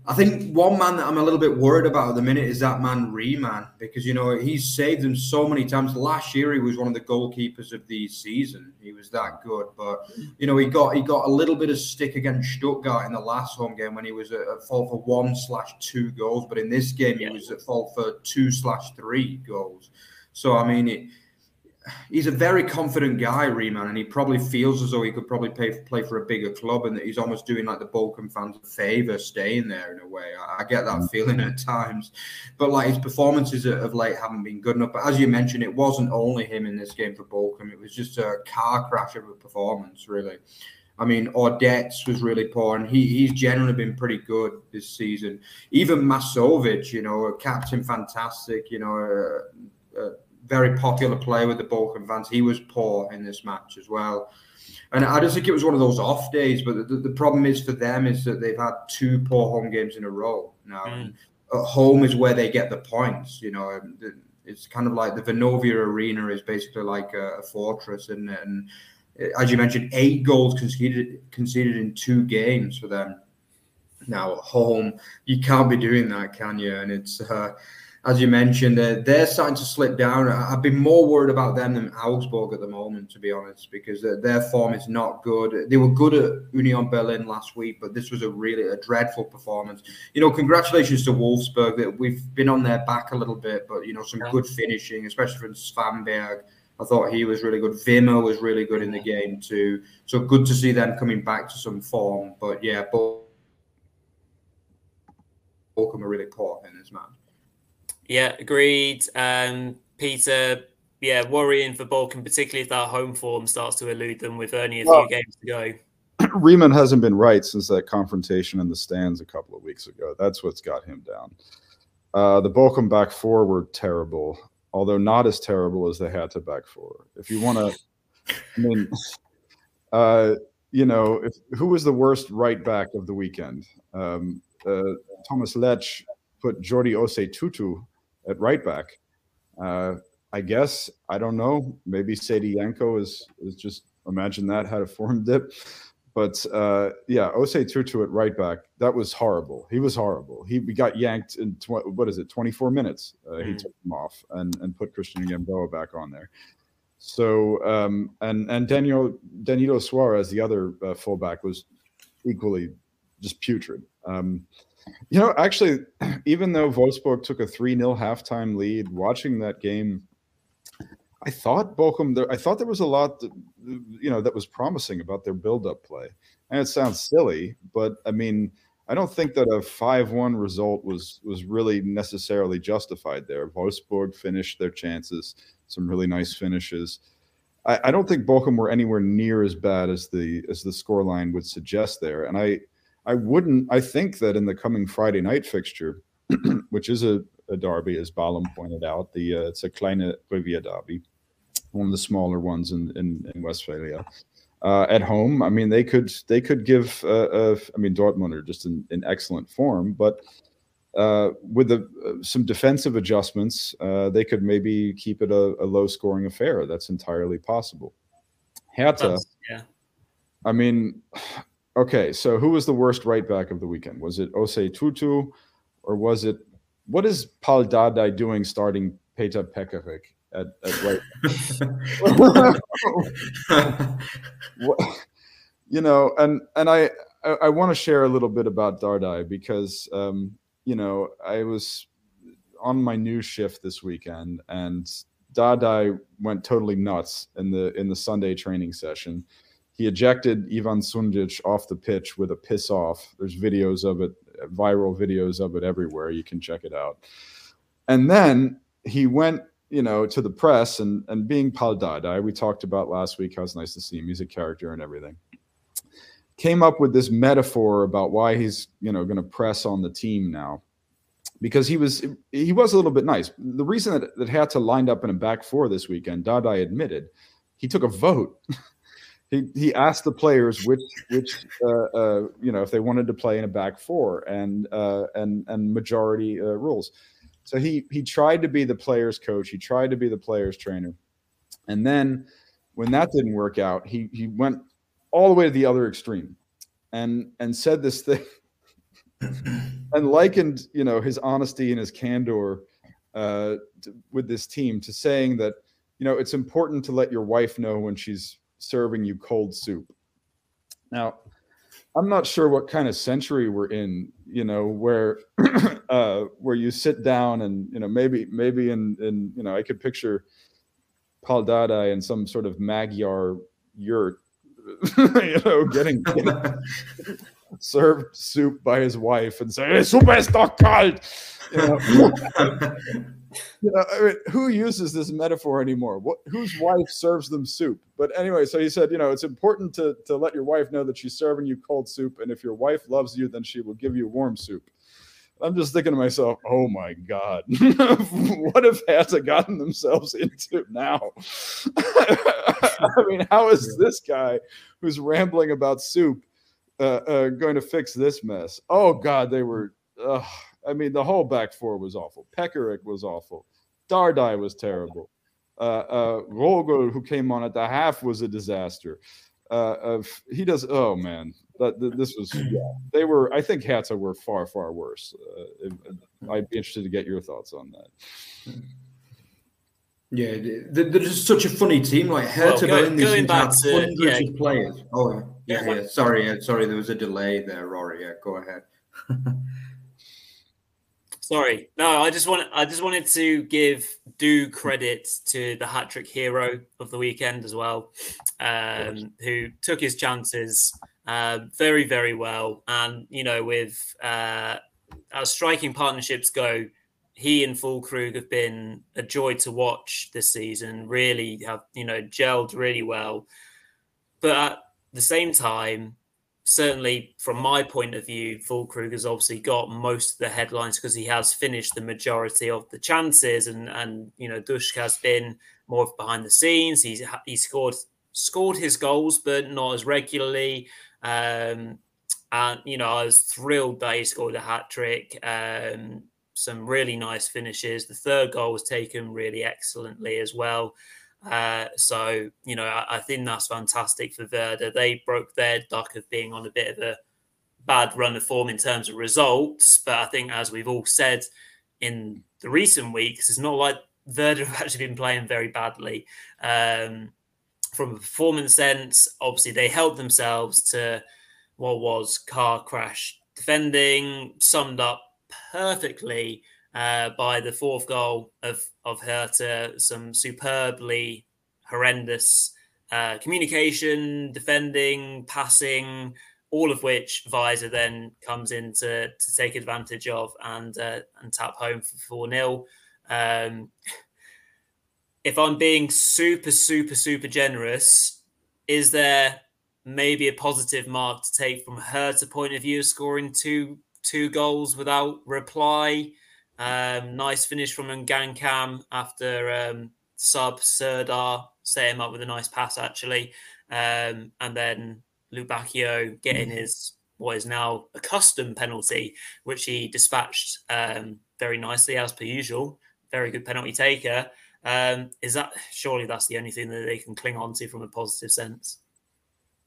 I think one man that I'm a little bit worried about at the minute is that man Riemann because you know he's saved them so many times. Last year he was one of the goalkeepers of the season. He was that good, but you know he got he got a little bit of stick against Stuttgart in the last home game when he was at, at fault for one slash two goals, but in this game he was at fault for two slash three goals. So I mean it he's a very confident guy, Riemann, and he probably feels as though he could probably pay, play for a bigger club, and that he's almost doing like the Bochum fans a favour staying there in a way. I, I get that mm. feeling at times, but like his performances of late haven't been good enough. But as you mentioned, it wasn't only him in this game for Bochum; it was just a car crash of a performance, really. I mean, Ordets was really poor, and he, he's generally been pretty good this season. Even Masovic, you know, a captain fantastic, you know, uh, uh, very popular player with the Bochum fans. He was poor in this match as well. And I just think it was one of those off days. But the, the problem is for them is that they've had two poor home games in a row now. Mm. At home is where they get the points. You know, it's kind of like the Vonovia Arena is basically like a, a fortress, and, and as you mentioned, eight goals conceded conceded in two games for them. Now at home, you can't be doing that, can you? And it's uh, as you mentioned, uh, they're starting to slip down. I've been more worried about them than Augsburg at the moment, to be honest, because their form is not good. They were good at Union Berlin last week, but this was a really a dreadful performance. You know, congratulations to Wolfsburg that we've been on their back a little bit, but you know, some good finishing, especially from Svanberg. I thought he was really good. Wimmer was really good in the game too. So good to see them coming back to some form. But yeah, both Bochum are really poor in this match. Yeah, agreed. Um, Peter, yeah, worrying for Bochum, particularly if that home form starts to elude them with only a well, few games to go. Riemann hasn't been right since that confrontation in the stands a couple of weeks ago. That's what's got him down. Uh, the Bochum back four were terrible, although not as terrible as they had to back four. If you want to, I mean, uh, you know, if, who was the worst right back of the weekend? Um, uh, Thomas Letsch put Jordi Osei-Tutu at right back. Uh, I guess I don't know. Maybe Janko is is just imagine that had a form dip. But uh, yeah, Osei-Tutu at right back. That was horrible. He was horrible. He we got yanked in tw- what is it, 24 minutes. Uh, mm. He took him off and and put Christian Gamboa back on there. So um, and and Daniel Danilo Soares, the other uh, fullback, was equally just putrid. Um, you know, actually, even though Wolfsburg took a 3 0 halftime lead, watching that game, I thought Bochum, I thought there was a lot, that, you know, that was promising about their build up play. And it sounds silly, but I mean, I don't think that a 5 1 result was was really necessarily justified there. Wolfsburg finished their chances, some really nice finishes. I, I don't think Bochum were anywhere near as bad as the as the scoreline would suggest there. And I I wouldn't. I think that in the coming Friday night fixture, which is a, a derby, as Balam pointed out, the uh, it's a kleine Revier derby, one of the smaller ones in in, in Westphalia. Uh, at home, I mean, they could they could give. Uh, I mean, Dortmund are just in, in excellent form, but uh, with the, uh, some defensive adjustments, uh, they could maybe keep it a, a, low scoring affair. That's entirely possible. Hertha, yeah. I mean, Okay, so who was the worst right back of the weekend? Was it Osei-Tutu or was it what is Paul Dardai doing starting Peter Pekarik at, at right? you know, and and I I, I want to share a little bit about Dardai because um, you know I was on my new shift this weekend and Dardai went totally nuts in the in the Sunday training session he ejected Ivan Sunjic off the pitch with a piss off. There's videos of it, viral videos of it everywhere. You can check it out. And then he went, you know, to the press and and being Paul Dardai, we talked about last week how it's nice to see him. He's a character and everything. Came up with this metaphor about why he's, you know, going to press on the team now because he was he was a little bit nice. The reason that, that had to lined up in a back four this weekend, Dardai admitted, he took a vote. he he asked the players which which uh, uh, you know if they wanted to play in a back four and uh, and and majority uh, rules. So he he tried to be the players coach. He tried to be the players trainer, and then when that didn't work out, he he went all the way to the other extreme, and and said this thing, and likened you know his honesty and his candor uh, to, with this team to saying that you know it's important to let your wife know when she's serving you cold soup. Now, I'm not sure what kind of century we're in, you know, where uh, where you sit down and you know maybe maybe in in you know I could picture Paul Dardai in some sort of Magyar yurt, you know, getting, getting served soup by his wife and say, hey, "Soup ist doch kalt." You know? you know, I mean, who uses this metaphor anymore? What, whose wife serves them soup? But anyway, so he said, you know, it's important to to let your wife know that she's serving you cold soup, and if your wife loves you, then she will give you warm soup. I'm just thinking to myself, oh my God, what have Hertha gotten themselves into now? I mean, how is this guy who's rambling about soup uh, uh, going to fix this mess? Oh God, they were. Uh, I mean, the whole back four was awful. Pekarik was awful. Dardai was terrible. Uh, uh, Rogel, who came on at the half, was a disaster. Uh, of he does. Oh man, that, that this was. Yeah, they were. I think Hertha were far far worse. Uh, I'd be interested to get your thoughts on that. Yeah, they're just such a funny team. Like Hertha well, going, going back to hundreds yeah. of players. Oh yeah, yeah. yeah. Sorry, yeah, sorry. There was a delay there, Rory. Yeah, go ahead. Sorry, no. I just want I just wanted to give due credit to the hat trick hero of the weekend as well, um, who took his chances uh, very very well, and you know with uh, as striking partnerships go, he and Füllkrug have been a joy to watch this season. Really have you know gelled really well, but at the same time, certainly from my point of view, Füllkrug has obviously got most of the headlines because he has finished the majority of the chances, and and you know Ducksch has been more behind the scenes. He's he scored scored his goals, but not as regularly. Um, and you know, I was thrilled that he scored a hat trick. Um, some really nice finishes. The third goal was taken really excellently as well. Uh, so, you know, I, I, think that's fantastic for Werder. They broke their duck of being on a bit of a bad run of form in terms of results. But I think, as we've all said in the recent weeks, it's not like Werder have actually been playing very badly. Um, from a performance sense, obviously, they held themselves to what was car crash defending, summed up perfectly uh, by the fourth goal of of Hertha. Some superbly horrendous uh, communication, defending, passing, all of which Weiser then comes in to, to take advantage of and uh, and tap home for four 0 um, If I'm being super, super, super generous, is there maybe a positive mark to take from Hertha point of view, scoring two two goals without reply? Um, nice finish from Ngankam after um, sub Serdar set him up with a nice pass actually, um, and then Lukebakio getting mm. his what is now a custom penalty, which he dispatched um, very nicely as per usual. Very good penalty taker. Um, is that surely that's the only thing that they can cling on to from a positive sense?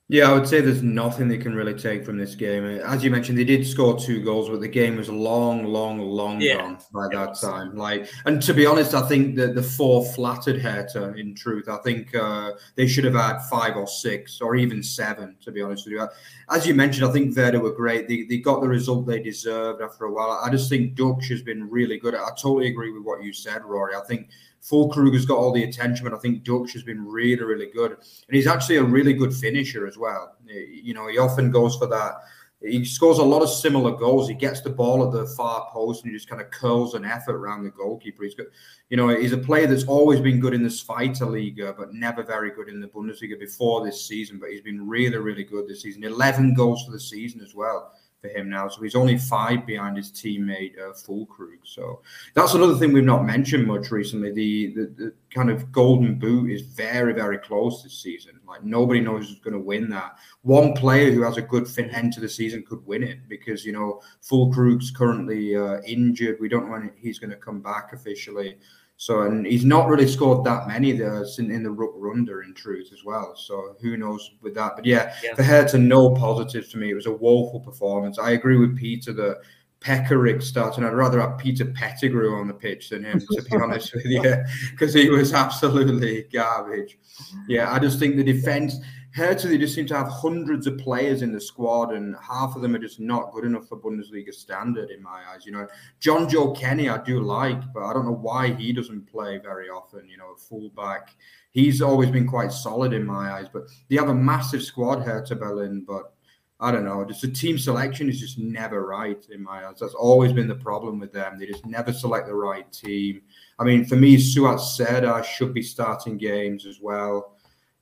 Yeah, I would say there's nothing they can really take from this game. As you mentioned, they did score two goals, but the game was long, long, long yeah. gone by that time. Like, and to be honest, I think that the four flattered Hertha. In truth, I think uh, they should have had five or six or even seven. To be honest with you, as you mentioned, I think Werder were great. They, they got the result they deserved after a while. I just think Ducksch has been really good. I totally agree with what you said, Rory. I think Füllkrug has got all the attention, but I think Ducksch has been really, really good. And he's actually a really good finisher as well. Eh, you know, he often goes for that. He scores a lot of similar goals. He gets the ball at the far post and he just kind of curls an effort around the goalkeeper. He's got, you know, he's a player that's always been good in the Zweite Liga, but never very good in the Bundesliga before this season. But he's been really, really good this season. 11 goals for the season as well for him now. So he's only five behind his teammate uh, Füllkrug. So that's another thing we've not mentioned much recently. The, the, the kind of golden boot is very very close this season. Like nobody knows who's going to win that. One player who has a good fin end to the season could win it because you know Füllkrug's currently uh, injured. We don't know when he's going to come back officially. So, and he's not really scored that many there in, in the Rückrunde in truth as well. So, who knows with that? But yeah, yeah. for her to no positives for me, it was a woeful performance. I agree with Peter that Pekarik starting. I'd rather have Peter Pettigrew on the pitch than him, to be honest with you, because he was absolutely garbage. Yeah, I just think the defense Hertha, they just seem to have hundreds of players in the squad, and half of them are just not good enough for Bundesliga standard in my eyes. You know, Jonjoe Kenny, I do like, but I don't know why he doesn't play very often. You know, a fullback, he's always been quite solid in my eyes. But they have a massive squad, Hertha Berlin, but I don't know. Just the team selection is just never right in my eyes. That's always been the problem with them. They just never select the right team. I mean, for me, Suat Serdar should be starting games as well.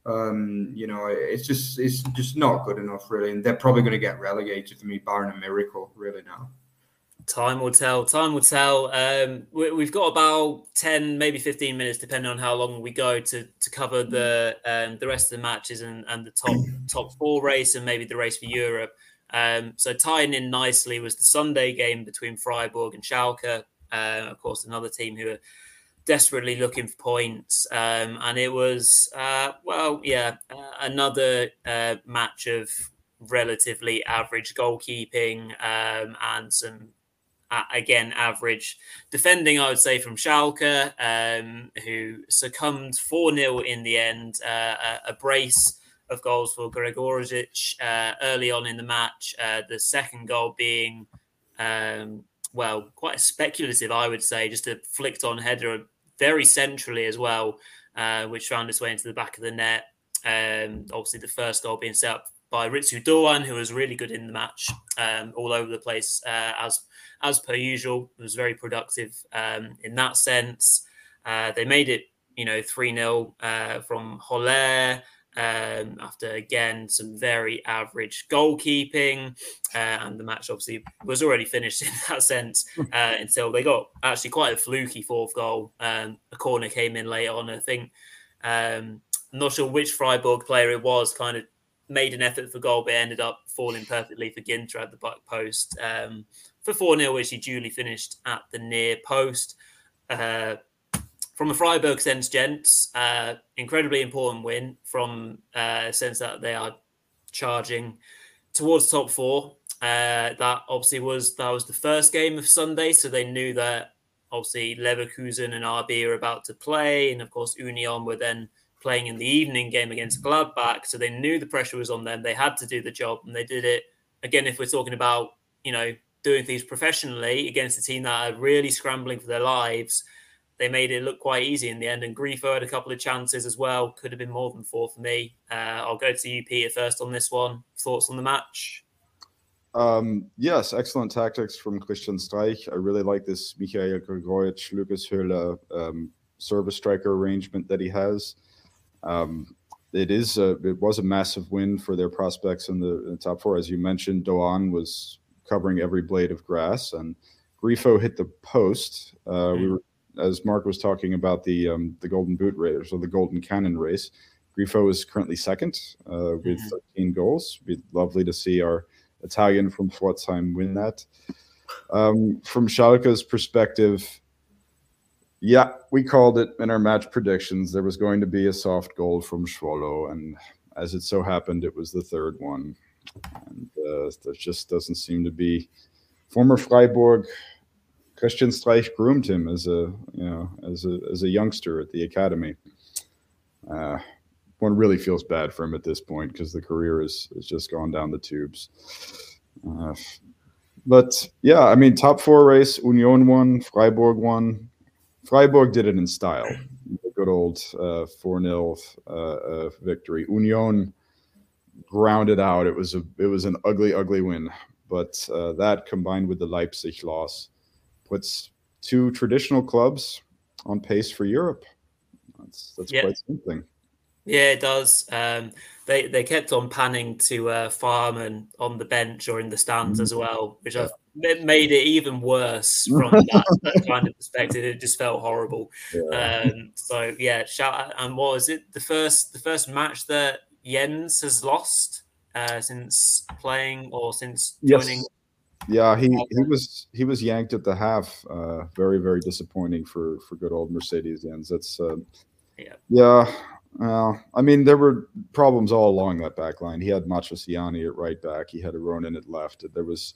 Um, you know, it's just it's just not good enough, really. And they're probably going to get relegated for me, barring a miracle, really now. Time will tell. Time will tell. Um, we, have got about ten, maybe fifteen minutes, depending on how long we go, to to cover the um, the rest of the matches and, and the top top four race and maybe the race for Europe. Um, so tying in nicely was the Sunday game between Freiburg and Schalke. Uh, of course, another team who are desperately looking for points, um, and it was uh, well, yeah, uh, another uh, match of relatively average goalkeeping um, and some again average defending, I would say, from Schalke, um, who succumbed 4 0 in the end. Uh, a, a, brace of goals for Gregoritsch uh, early on in the match. Uh, the second goal being, um, well, quite speculative, I would say, just a flicked on header very centrally as well, uh, which found its way into the back of the net. Um, obviously, the first goal being set up by Ritsu Doan, who was really good in the match, um, all over the place uh, as as per usual. It was very productive um, in that sense. Uh, they made it, you know, 3 0 uh, from Höler. Um, after again some very average goalkeeping, uh, and the match obviously was already finished in that sense uh, until they got actually quite a fluky fourth goal. Um, a corner came in late on. I think um, I'm not sure which Freiburg player it was. Kind of made an effort for goal, but ended up falling perfectly for Ginter at the back post. Um, for 4 0, which he duly finished at the near post. Uh, from a Freiburg sense, gents, uh, incredibly important win from uh, sense that they are charging towards top four. Uh, that obviously was that was the first game of Sunday, so they knew that obviously Leverkusen and RB are about to play, and of course Union were then playing in the evening game against Gladbach, so they knew the pressure was on them. They had to do the job, and they did it. Again, if we're talking about you know doing things professionally against a team that are really scrambling for their lives, they made it look quite easy in the end. And Grifo had a couple of chances as well. Could have been more than four for me. Uh, I'll go to you, Peter, first on this one. Thoughts on the match? Um, yes, excellent tactics from Christian Streich. I really like this Michael Gregoritsch, Lucas Höler um, service striker arrangement that he has. Um, it is a, it was a massive win for their prospects in the, in the top four. As you mentioned, Doan was covering every blade of grass. And Grifo hit the post. Uh, mm-hmm. We were, as Mark was talking about the um, the Golden Boot race or the Golden Cannon race. Grifo is currently second uh, with mm-hmm. 13 goals. It'd be lovely to see our Italian from Pforzheim win that. Um, from Schalke's perspective, yeah, we called it in our match predictions. There was going to be a soft goal from Schwolow, and as it so happened, it was the third one and uh, there just doesn't seem to be. Former Freiburg Christian Streich groomed him as a you know as a as a youngster at the academy. Uh, one really feels bad for him at this point because the career is has just gone down the tubes. Uh, but yeah, I mean, top four race, Union won, Freiburg won. Freiburg did it in style. Good old uh, 4 uh, 0 uh, victory. Union grounded out. It was a it was an ugly, ugly win. But uh, that combined with the Leipzig loss puts two traditional clubs on pace for Europe. That's that's yeah. quite something. Yeah, it does. Um, they they kept on panning to uh, Fährmann on the bench or in the stands mm-hmm. as well, which yeah. made it even worse from that, that, kind of perspective. It just felt horrible. Yeah. Um, so yeah, shout out. and what was it? The first the first match that Jens has lost uh, since playing or since joining. Yes. Yeah, he, he was he was yanked at the half. Uh, very very disappointing for for good old Mercedes. That's uh, yeah yeah. Uh, I mean, there were problems all along that back line. He had Matriciani at right back. He had a Ronin at left. There was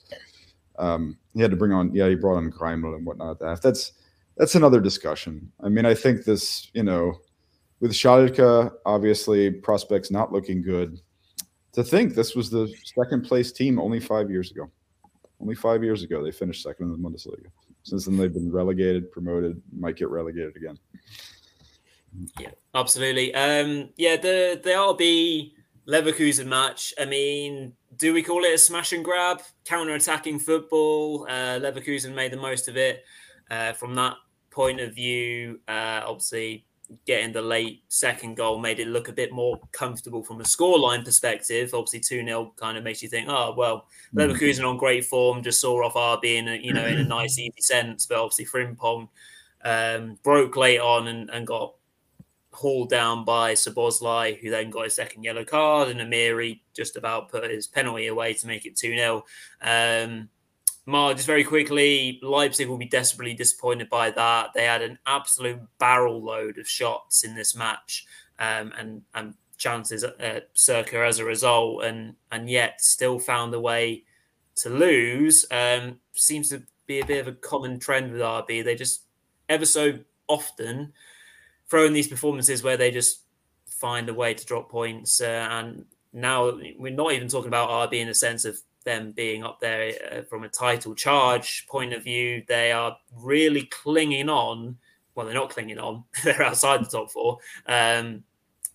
um, he had to bring on yeah he brought on Greiml and whatnot. That that's that's another discussion. I mean, I think this you know with Schalke, obviously prospects not looking good. To think this was the second place team only five years ago. Only five years ago they finished second in the Bundesliga. Since then they've been relegated, promoted, might get relegated again. Yeah, absolutely. Um, yeah, the the RB Leverkusen match. I mean, do we call it a smash and grab, counter-attacking football? Uh, Leverkusen made the most of it uh, from that point of view. Uh, obviously, getting the late second goal made it look a bit more comfortable from a scoreline perspective. Obviously, 2 0 kind of makes you think, oh, well, mm. Leverkusen on great form, just saw off RB in a, you know, in a nice, easy sense. But obviously, Frimpong um, broke late on and, and got hauled down by Szoboszlai, who then got his second yellow card, and Amiri just about put his penalty away to make it 2 0. Um, Mar, just very quickly, Leipzig will be desperately disappointed by that. They had an absolute barrel load of shots in this match, um, and and chances at circa as a result, and and yet still found a way to lose. Um, seems to be a bit of a common trend with RB. They just ever so often throw in these performances where they just find a way to drop points, uh, and now we're not even talking about RB in the sense of them being up there uh, from a title charge point of view. They are really clinging on. Well, they're not clinging on; they're outside the top four, um,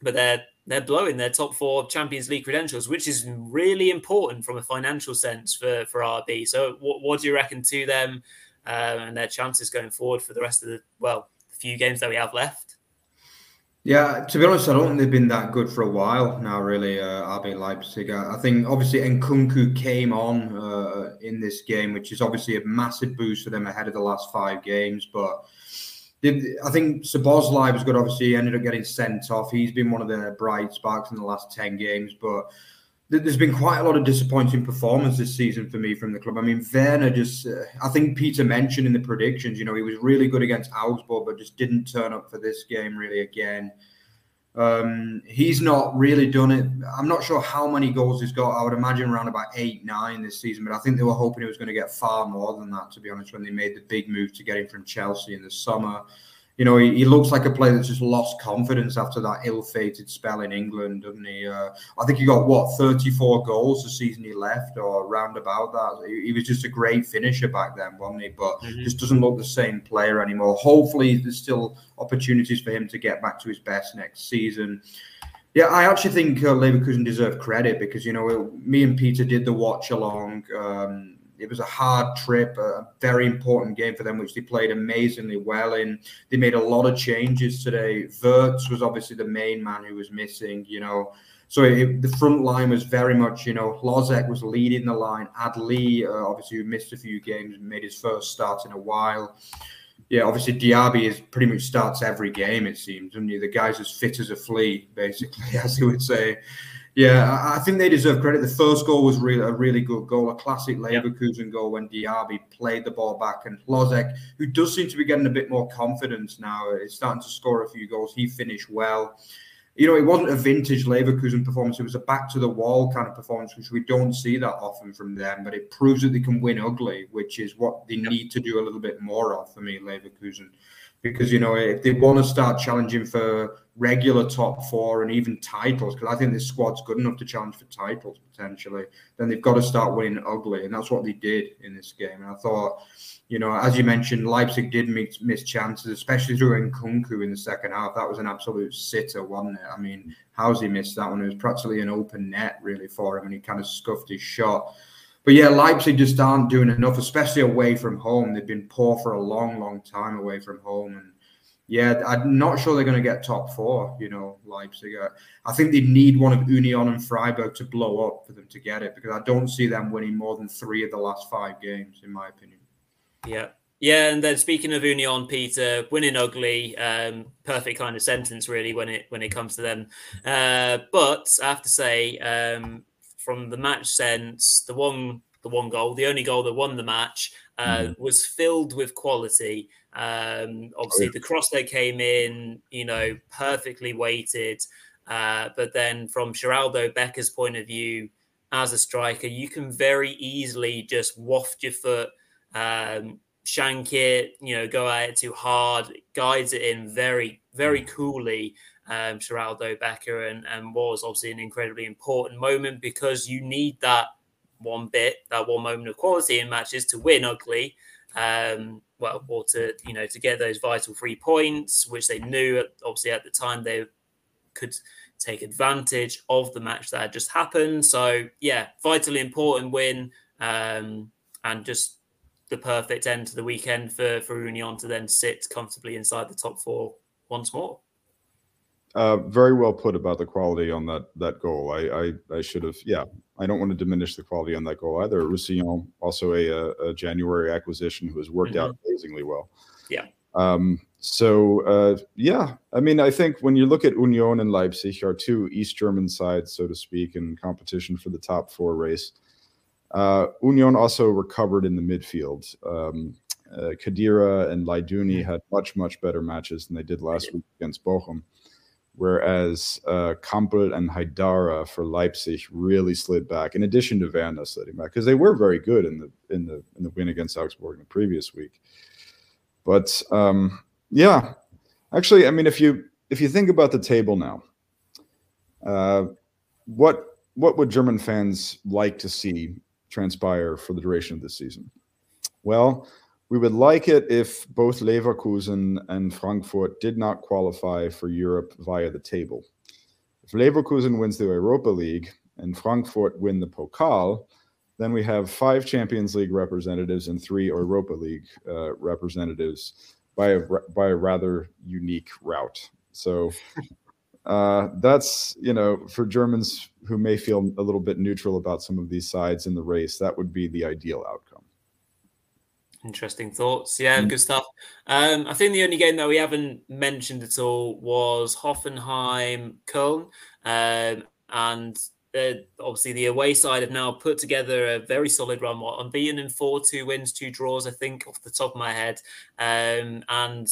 but they're they're blowing their top four Champions League credentials, which is really important from a financial sense for for RB. So, what, what do you reckon to them uh, and their chances going forward for the rest of the well the few games that we have left? Yeah, to be honest, I don't think they've been that good for a while now. Really, uh, RB Leipzig. I think obviously Nkunku came on uh, in this game, which is obviously a massive boost for them ahead of the last five games. But I think Szoboszlai was good. Obviously, he ended up getting sent off. He's been one of the bright sparks in the last ten games, but there's been quite a lot of disappointing performance this season for me from the club. I mean, Werner just, uh, I think Peter mentioned in the predictions, you know, he was really good against Augsburg, but just didn't turn up for this game really again. Um, he's not really done it. I'm not sure how many goals he's got. I would imagine around about eight, nine this season, but I think they were hoping he was going to get far more than that, to be honest, when they made the big move to get him from Chelsea in the summer you know, he, he, looks like a player that's just lost confidence after that ill-fated spell in England, doesn't he? Uh, I think he got what 34 goals the season he left, or round about that. He, he was just a great finisher back then, wasn't he? But mm-hmm. just doesn't look the same player anymore. Hopefully, there's still opportunities for him to get back to his best next season. Yeah, I actually think uh, Leverkusen deserve credit because you know me and Peter did the watch along. Um, it was a hard trip, a very important game for them, which they played amazingly well in. They made a lot of changes today. Wirtz was obviously the main man who was missing, you know. So it, the front line was very much, you know, Hlozek was leading the line. Adli, uh, obviously, who missed a few games, made his first start in a while. Yeah, obviously Diaby is pretty much starts every game. It seems, and the guy's as fit as a flea, basically, as he would say. Yeah, I think they deserve credit. The first goal was really a really good goal, a classic Leverkusen yep. goal when Diaby played the ball back, and Hlozek, who does seem to be getting a bit more confidence now, is starting to score a few goals. He finished well. You know, it wasn't a vintage Leverkusen performance; it was a back to the wall kind of performance, which we don't see that often from them. But it proves that they can win ugly, which is what they need to do a little bit more of for me, Leverkusen because you know if they want to start challenging for regular top four and even titles, because I think this squad's good enough to challenge for titles potentially, then they've got to start winning ugly, and that's what they did in this game. And I thought, you know, as you mentioned, Leipzig did miss, miss chances, especially through Nkunku in the second half. That was an absolute sitter, wasn't it? I mean, how's he missed that one? It was practically an open net really for him, and he kind of scuffed his shot. But yeah, Leipzig just aren't doing enough, especially away from home. They've been poor for a long, long time away from home. And yeah, I'm not sure they're going to get top four, you know, Leipzig. I think they need one of Union and Freiburg to blow up for them to get it because I don't see them winning more than three of the last five games, in my opinion. Yeah. Yeah, and then speaking of Union, Peter, winning ugly, um, perfect kind of sentence really when it when it comes to them. Uh, but I have to say, um, from the match sense, the one the one goal, the only goal that won the match, uh, mm. was filled with quality. Um, obviously, oh, yeah. the cross that came in, you know, perfectly weighted. Uh, but then, from Sheraldo Becker's point of view, as a striker, you can very easily just waft your foot, um, shank it, you know, go at it too hard, guides it in very, very mm. coolly um, Sheraldo Becker, and, and was obviously an incredibly important moment because you need that one bit, that one moment of quality in matches to win ugly. Um, well, or to you know to get those vital three points, which they knew obviously at the time they could take advantage of the match that had just happened. So yeah, vitally important win, um, and just the perfect end to the weekend for for Union to then sit comfortably inside the top four once more. Uh, very well put about the quality on that that goal. I I, I should have. Yeah, I don't want to diminish the quality on that goal either. Roussillon, also a, a January acquisition who has worked mm-hmm. out amazingly well. Yeah. Um, so uh, yeah, I mean, I think when you look at Union and Leipzig, are two East German sides, so to speak, in competition for the top four race. Uh, Union also recovered in the midfield. Um, uh, Khedira and Laidouni had much, much better matches than they did last week against Bochum. Whereas uh, Kampl and Haidara for Leipzig really slid back, in addition to Werner sliding back, because they were very good in the in the in the win against Augsburg in the previous week. But um, yeah, actually, I mean, if you if you think about the table now, uh, what what would German fans like to see transpire for the duration of this season? Well, we would like it if both Leverkusen and Frankfurt did not qualify for Europe via the table. If Leverkusen wins the Europa League and Frankfurt win the Pokal, then we have five Champions League representatives and three Europa League uh, representatives by a by a rather unique route. So uh, that's you know for Germans who may feel a little bit neutral about some of these sides in the race, that would be the ideal outcome. Interesting thoughts. Yeah, mm-hmm. good stuff. Um, I think the only game that we haven't mentioned at all was Hoffenheim Köln. Um, and uh, obviously the away side have now put together a very solid run. What unbeaten in four, two wins, two draws, I think, off the top of my head. Um, and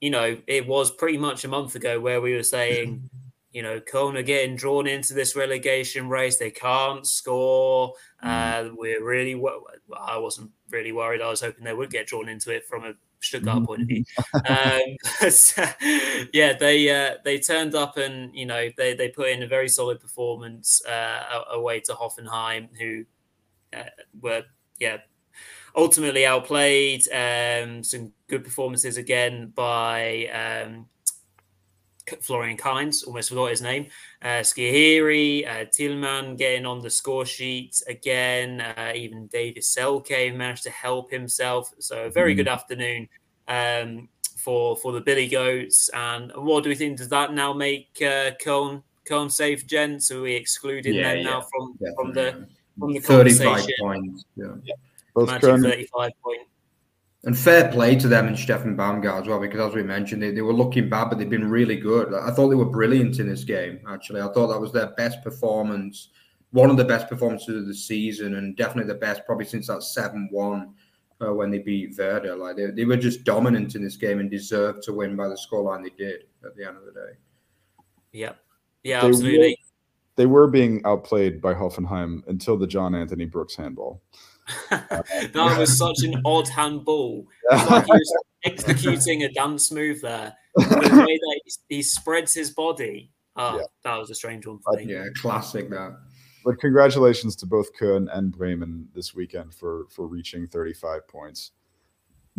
you know, it was pretty much a month ago where we were saying you know, Köln are getting drawn into this relegation race. They can't score. Mm. Uh, we're really, well, I wasn't really worried. I was hoping they would get drawn into it from a Stuttgart mm. point of view. um, so, yeah, they uh, they turned up and you know they they put in a very solid performance uh, away to Hoffenheim, who uh, were yeah ultimately outplayed. Um, some good performances again by um, Florian Kainz, almost forgot his name. Uh, Skhiri, uh, Thielmann getting on the score sheet again. Uh, even David Selke managed to help himself. So a very mm. good afternoon um, for for the Billy Goats. And what do we think? Does that now make uh, Köln Köln safe, gents? Are we excluding yeah, them yeah, now from from the from the thirty-five points? Yeah, yeah. thirty-five points. And fair play to them and Steffen Baumgart as well, because as we mentioned, they, they were looking bad, but they've been really good. I thought they were brilliant in this game, actually. I thought that was their best performance, one of the best performances of the season, and definitely the best probably since that 7 1 uh, when they beat Werder. Like they, they were just dominant in this game and deserved to win by the scoreline they did at the end of the day. Yeah. Yeah, they absolutely. Were, they were being outplayed by Hoffenheim until the John Anthony Brooks handball. that was such an odd handball. Like he was executing a dance move there. The way that he, he spreads his body. Oh, yeah. that was a strange one for me. Yeah, classic that. But congratulations to both Köln and Bremen this weekend for for reaching 35 points.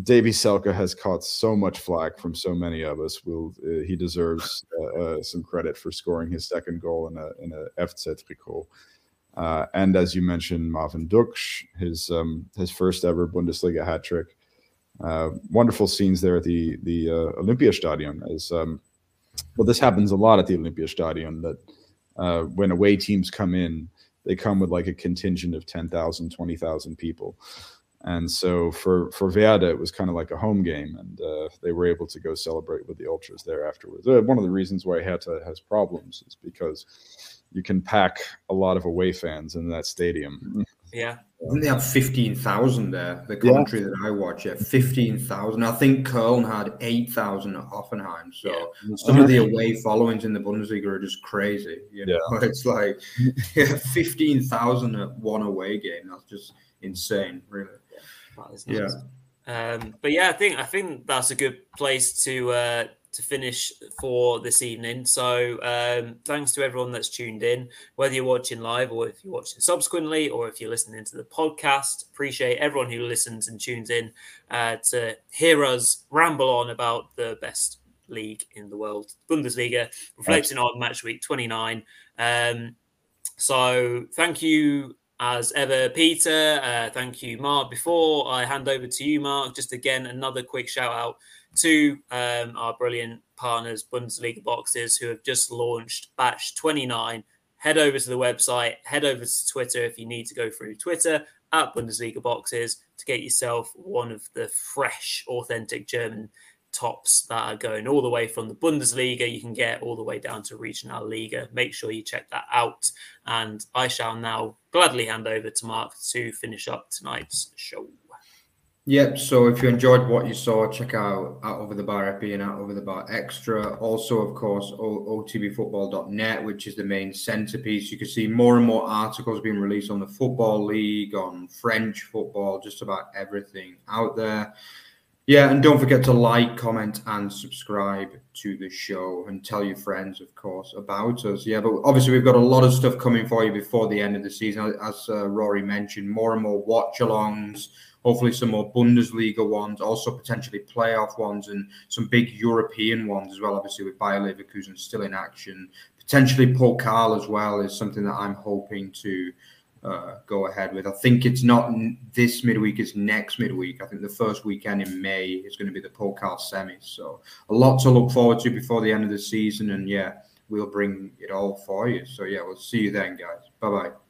Davie Selke has caught so much flack from so many of us. Will uh, he deserves uh, uh, some credit for scoring his second goal in a in a FC tricot. Uh, and as you mentioned, Marvin Ducksch, his um, his first ever Bundesliga hat trick. Uh, wonderful scenes there at the the uh, Olympiastadion. As um, well, this happens a lot at the Olympiastadion. That uh, when away teams come in, they come with like a contingent of 10,000, 20,000 people. And so for for Werder, it was kind of like a home game, and uh, they were able to go celebrate with the ultras there afterwards. Uh, one of the reasons why Hertha has problems is because you can pack a lot of away fans in that stadium. Yeah. I think they have 15,000 there, the country yeah. that I watch. Yeah, 15,000. I think Köln had 8,000 at Hoffenheim. So yeah. some of the away followings in the Bundesliga are just crazy. You know, yeah. it's like yeah, 15,000 at one away game. That's just insane, really. Yeah. Um, but yeah, I think I think that's a good place to uh, to finish for this evening. So um, thanks to everyone that's tuned in, whether you're watching live or if you're watching subsequently, or if you're listening to the podcast. Appreciate everyone who listens and tunes in uh, to hear us ramble on about the best league in the world, Bundesliga, reflecting on match week 29. Um, so thank you as ever, Peter. Uh, thank you, Mark. Before I hand over to you, Mark, just again another quick shout out to um, our brilliant partners, Bundesliga Boxes, who have just launched Batch 29. Head over to the website, head over to Twitter if you need to go through Twitter at Bundesliga Boxes to get yourself one of the fresh, authentic German tops that are going all the way from the Bundesliga. You can get all the way down to Regional Liga. Make sure you check that out. And I shall now gladly hand over to Mark to finish up tonight's show. Yep. So if you enjoyed what you saw, check out out over the bar epi and out over the bar extra. Also, of course, otbfootball.net, which is the main centerpiece. You can see more and more articles being released on the football league, on French football, just about everything out there. Yeah, and don't forget to like, comment, and subscribe to the show and tell your friends, of course, about us. Yeah, but obviously, we've got a lot of stuff coming for you before the end of the season. As uh, Rory mentioned, more and more watch alongs, hopefully, some more Bundesliga ones, also potentially playoff ones, and some big European ones as well. Obviously, with Bayer Leverkusen still in action, potentially Pokal as well is something that I'm hoping to uh, go ahead with. I think it's not this midweek; it's next midweek. I think the first weekend in May is going to be the Pokal semis. So a lot to look forward to before the end of the season, and yeah, we'll bring it all for you. So yeah, we'll see you then, guys. Bye bye.